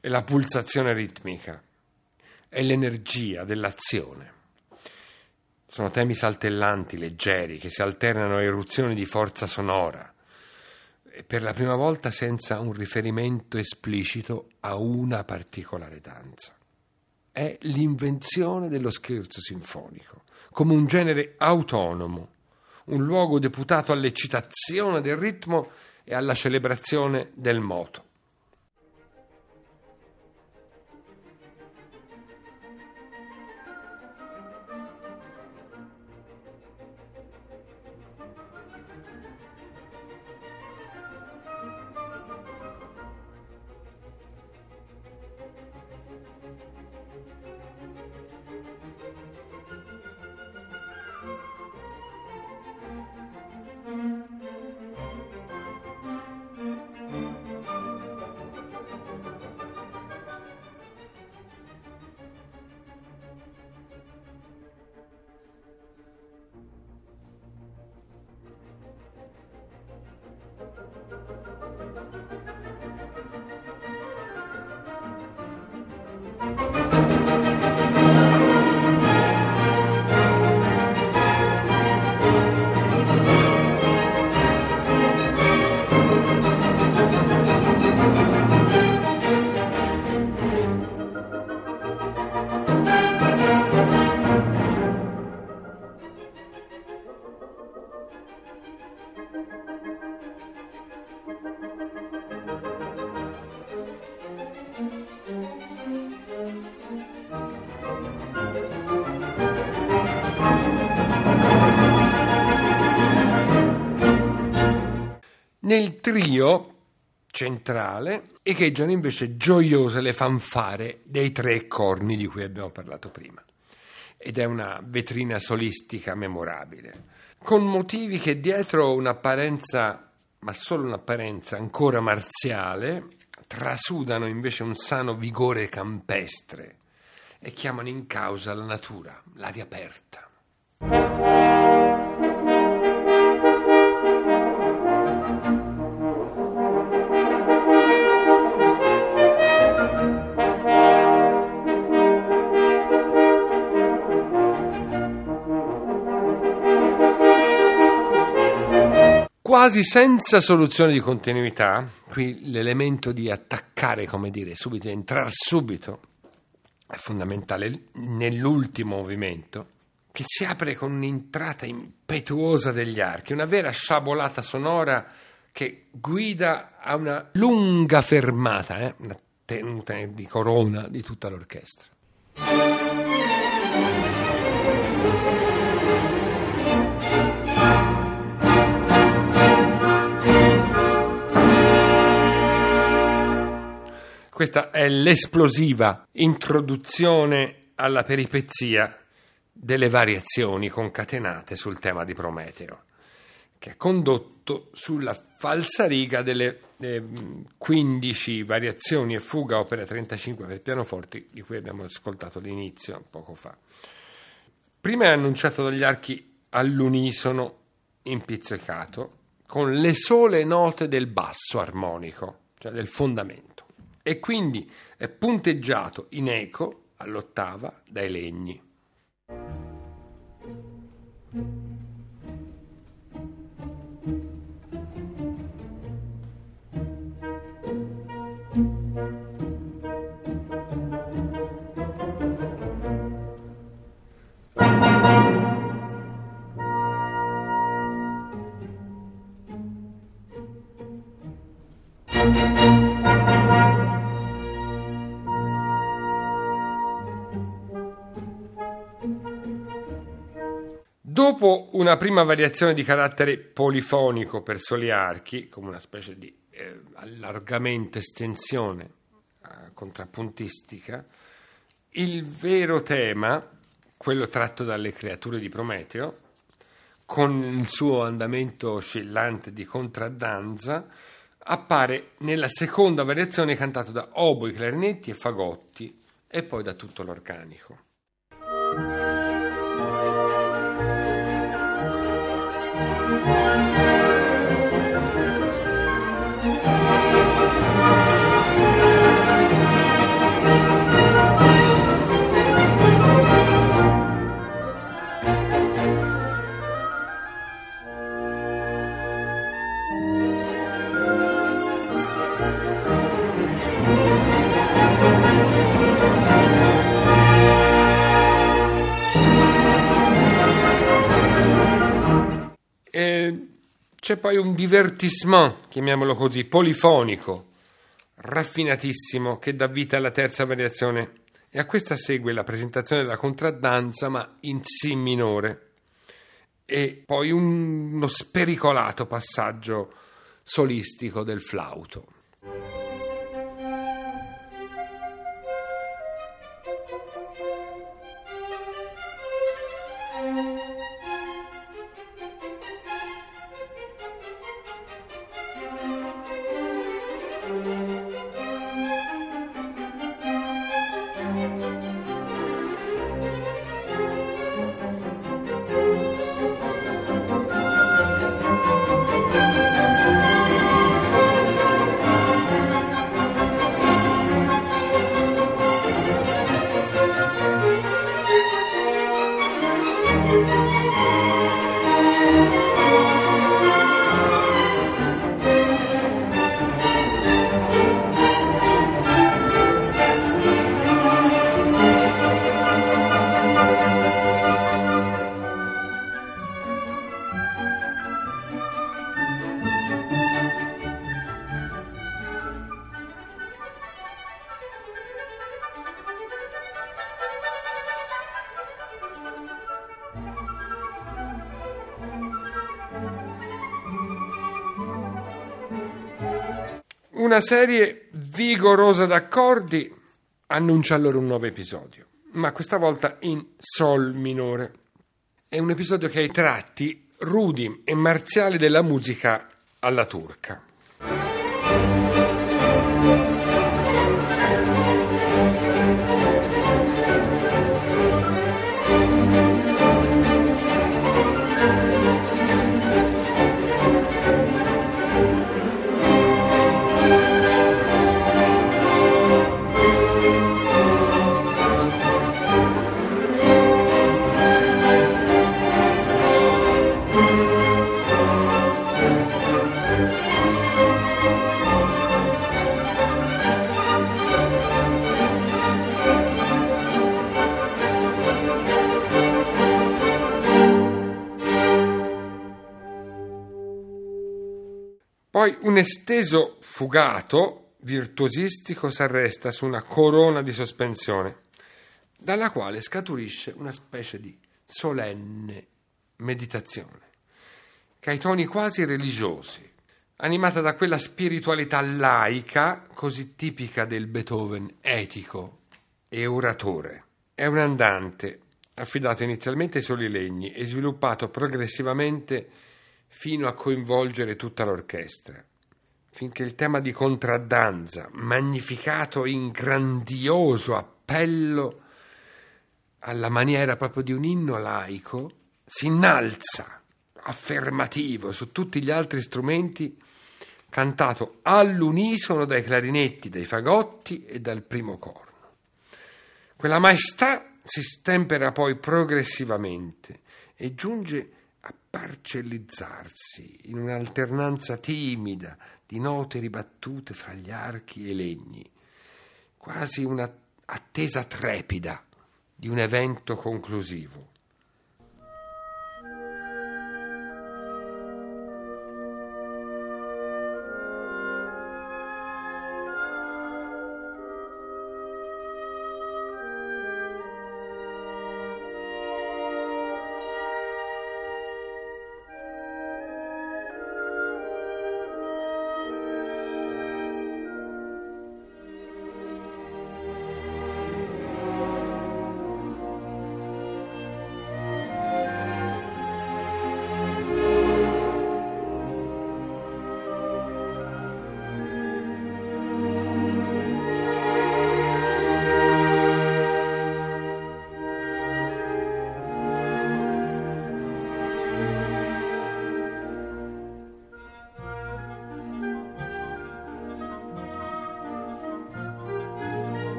e la pulsazione ritmica e l'energia dell'azione. Sono temi saltellanti, leggeri, che si alternano a eruzioni di forza sonora e per la prima volta senza un riferimento esplicito a una particolare danza. È l'invenzione dello scherzo sinfonico come un genere autonomo, un luogo deputato all'eccitazione del ritmo e alla celebrazione del moto. Nel trio centrale echeggiano invece gioiose le fanfare dei tre corni di cui abbiamo parlato prima. Ed è una vetrina solistica memorabile, con motivi che dietro un'apparenza, ma solo un'apparenza ancora marziale, trasudano invece un sano vigore campestre e chiamano in causa la natura, l'aria aperta. Quasi senza soluzione di continuità, qui l'elemento di attaccare, come dire, subito, entrare subito, è fondamentale nell'ultimo movimento, che si apre con un'entrata impetuosa degli archi, una vera sciabolata sonora che guida a una lunga fermata, eh? una tenuta di corona di tutta l'orchestra. Questa è l'esplosiva introduzione alla peripezia delle variazioni concatenate sul tema di Prometeo, che è condotto sulla falsariga delle eh, 15 variazioni e fuga opera 35 per pianoforti di cui abbiamo ascoltato l'inizio poco fa. Prima è annunciato dagli archi all'unisono in pizzicato con le sole note del basso armonico, cioè del fondamento e quindi è punteggiato in eco all'ottava dai legni. Dopo una prima variazione di carattere polifonico per soli archi, come una specie di eh, allargamento, estensione eh, contrappuntistica, il vero tema, quello tratto dalle creature di Prometeo, con il suo andamento oscillante di contraddanza, appare nella seconda variazione cantata da oboi, clarinetti e fagotti e poi da tutto l'organico. C'è poi un divertissement, chiamiamolo così, polifonico, raffinatissimo, che dà vita alla terza variazione. E a questa segue la presentazione della contraddanza, ma in Si minore. E poi uno spericolato passaggio solistico del flauto. Serie vigorosa d'accordi annuncia allora un nuovo episodio, ma questa volta in Sol minore. È un episodio che ha i tratti rudi e marziali della musica alla turca. Poi un esteso fugato virtuosistico si arresta su una corona di sospensione, dalla quale scaturisce una specie di solenne meditazione, che ha i toni quasi religiosi, animata da quella spiritualità laica così tipica del Beethoven etico e oratore. È un andante affidato inizialmente ai soli legni e sviluppato progressivamente fino a coinvolgere tutta l'orchestra, finché il tema di contraddanza, magnificato in grandioso appello alla maniera proprio di un inno laico, si innalza affermativo su tutti gli altri strumenti, cantato all'unisono dai clarinetti, dai fagotti e dal primo corno. Quella maestà si stempera poi progressivamente e giunge a parcellizzarsi in un'alternanza timida di note ribattute fra gli archi e i legni, quasi un'attesa trepida di un evento conclusivo.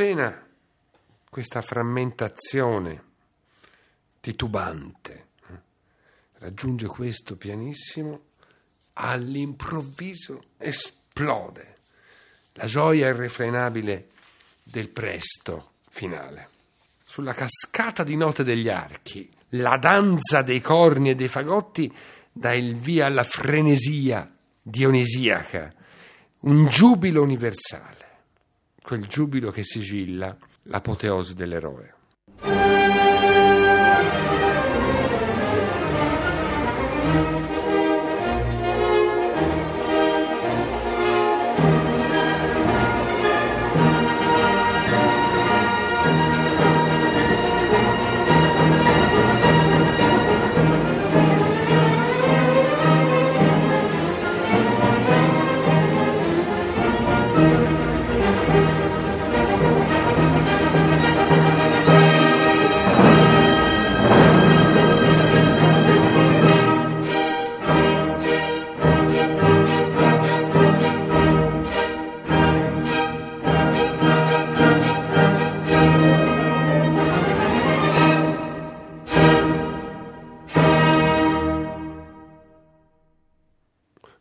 Appena questa frammentazione titubante eh, raggiunge questo pianissimo, all'improvviso esplode la gioia irrefrenabile del presto finale. Sulla cascata di note degli archi, la danza dei corni e dei fagotti dà il via alla frenesia dionisiaca, un giubilo universale, quel giubilo che sigilla l'apoteosi dell'eroe.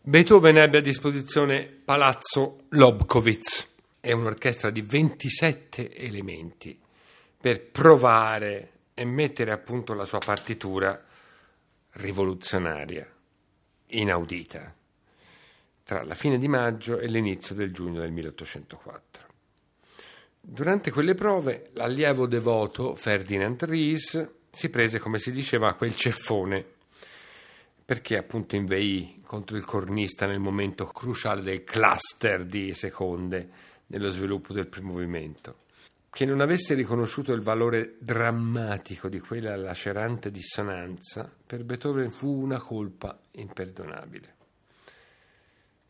Beethoven ebbe a disposizione Palazzo Lobkowitz, è un'orchestra di 27 elementi per provare e mettere a punto la sua partitura rivoluzionaria, inaudita, tra la fine di maggio e l'inizio del giugno del 1804. Durante quelle prove l'allievo devoto Ferdinand Ries si prese, come si diceva, quel ceffone perché appunto inveì contro il cornista nel momento cruciale del cluster di seconde nello sviluppo del primo movimento. Che non avesse riconosciuto il valore drammatico di quella lacerante dissonanza, per Beethoven fu una colpa imperdonabile.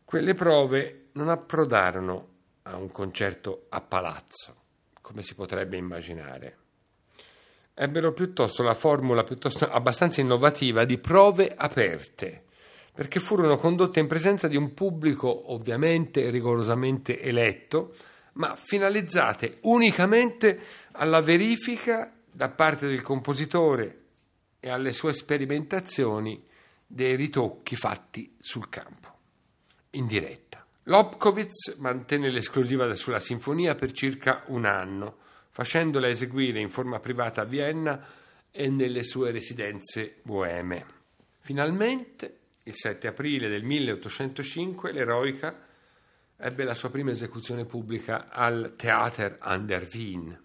Quelle prove non approdarono a un concerto a palazzo, come si potrebbe immaginare ebbero piuttosto la formula piuttosto abbastanza innovativa di prove aperte, perché furono condotte in presenza di un pubblico ovviamente rigorosamente eletto, ma finalizzate unicamente alla verifica da parte del compositore e alle sue sperimentazioni dei ritocchi fatti sul campo, in diretta. Lobkowitz mantenne l'esclusiva sulla sinfonia per circa un anno, facendola eseguire in forma privata a Vienna e nelle sue residenze boeme. Finalmente, il 7 aprile del 1805, l'eroica ebbe la sua prima esecuzione pubblica al Theater an der Wien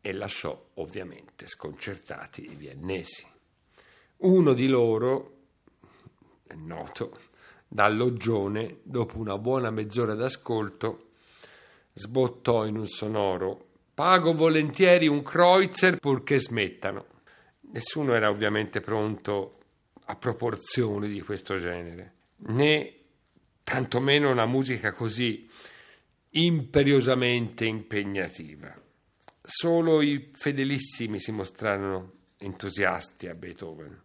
e lasciò ovviamente sconcertati i viennesi. Uno di loro, è noto, dall'oggione, dopo una buona mezz'ora d'ascolto, sbottò in un sonoro Pago volentieri un Kreutzer purché smettano. Nessuno era ovviamente pronto a proporzioni di questo genere, né tantomeno una musica così imperiosamente impegnativa. Solo i fedelissimi si mostrarono entusiasti a Beethoven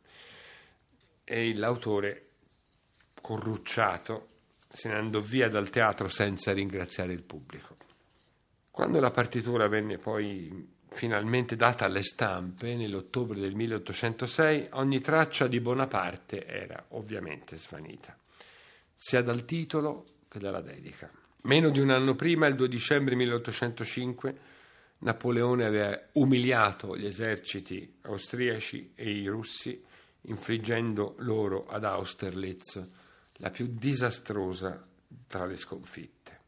e l'autore, corrucciato, se ne andò via dal teatro senza ringraziare il pubblico. Quando la partitura venne poi finalmente data alle stampe nell'ottobre del 1806, ogni traccia di Bonaparte era ovviamente svanita, sia dal titolo che dalla dedica. Meno di un anno prima, il 2 dicembre 1805, Napoleone aveva umiliato gli eserciti austriaci e i russi, infliggendo loro ad Austerlitz la più disastrosa tra le sconfitte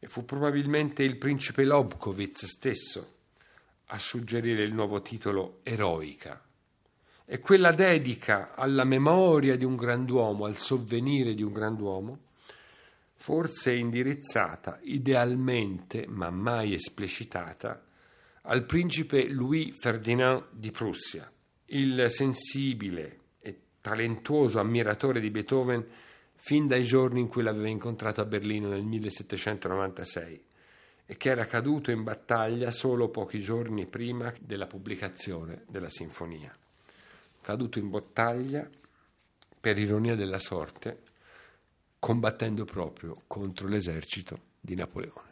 e fu probabilmente il principe Lobkowitz stesso a suggerire il nuovo titolo Eroica. E quella dedica alla memoria di un grand'uomo, al sovvenire di un grand'uomo, forse indirizzata idealmente, ma mai esplicitata, al principe Louis Ferdinand di Prussia, il sensibile e talentuoso ammiratore di Beethoven fin dai giorni in cui l'aveva incontrato a Berlino nel 1796 e che era caduto in battaglia solo pochi giorni prima della pubblicazione della sinfonia. Caduto in battaglia, per ironia della sorte, combattendo proprio contro l'esercito di Napoleone.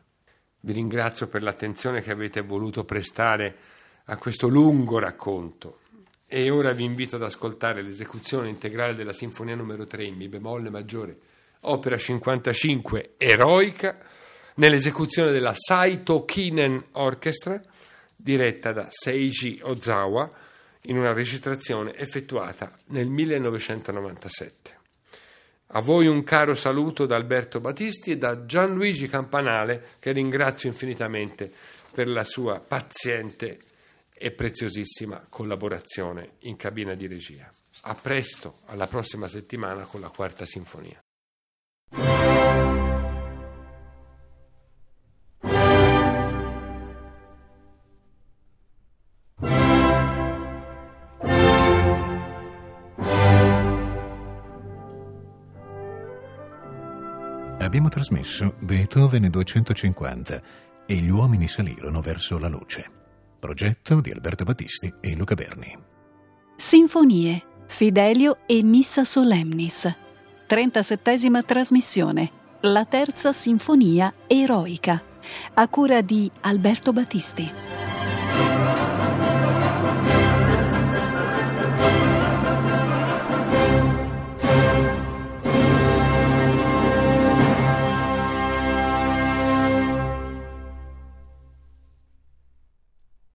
Vi ringrazio per l'attenzione che avete voluto prestare a questo lungo racconto e ora vi invito ad ascoltare l'esecuzione integrale della Sinfonia numero 3 in Mi bemolle maggiore, opera 55, eroica, nell'esecuzione della Saito Kinen Orchestra, diretta da Seiji Ozawa, in una registrazione effettuata nel 1997. A voi un caro saluto da Alberto Battisti e da Gianluigi Campanale, che ringrazio infinitamente per la sua paziente e preziosissima collaborazione in cabina di regia. A presto, alla prossima settimana con la quarta sinfonia. Abbiamo trasmesso Beethoven 250 e gli uomini salirono verso la luce. Progetto di Alberto Battisti e Luca Berni. Sinfonie, Fidelio e Missa Solemnis. 37 trasmissione. La terza sinfonia eroica. A cura di Alberto Battisti.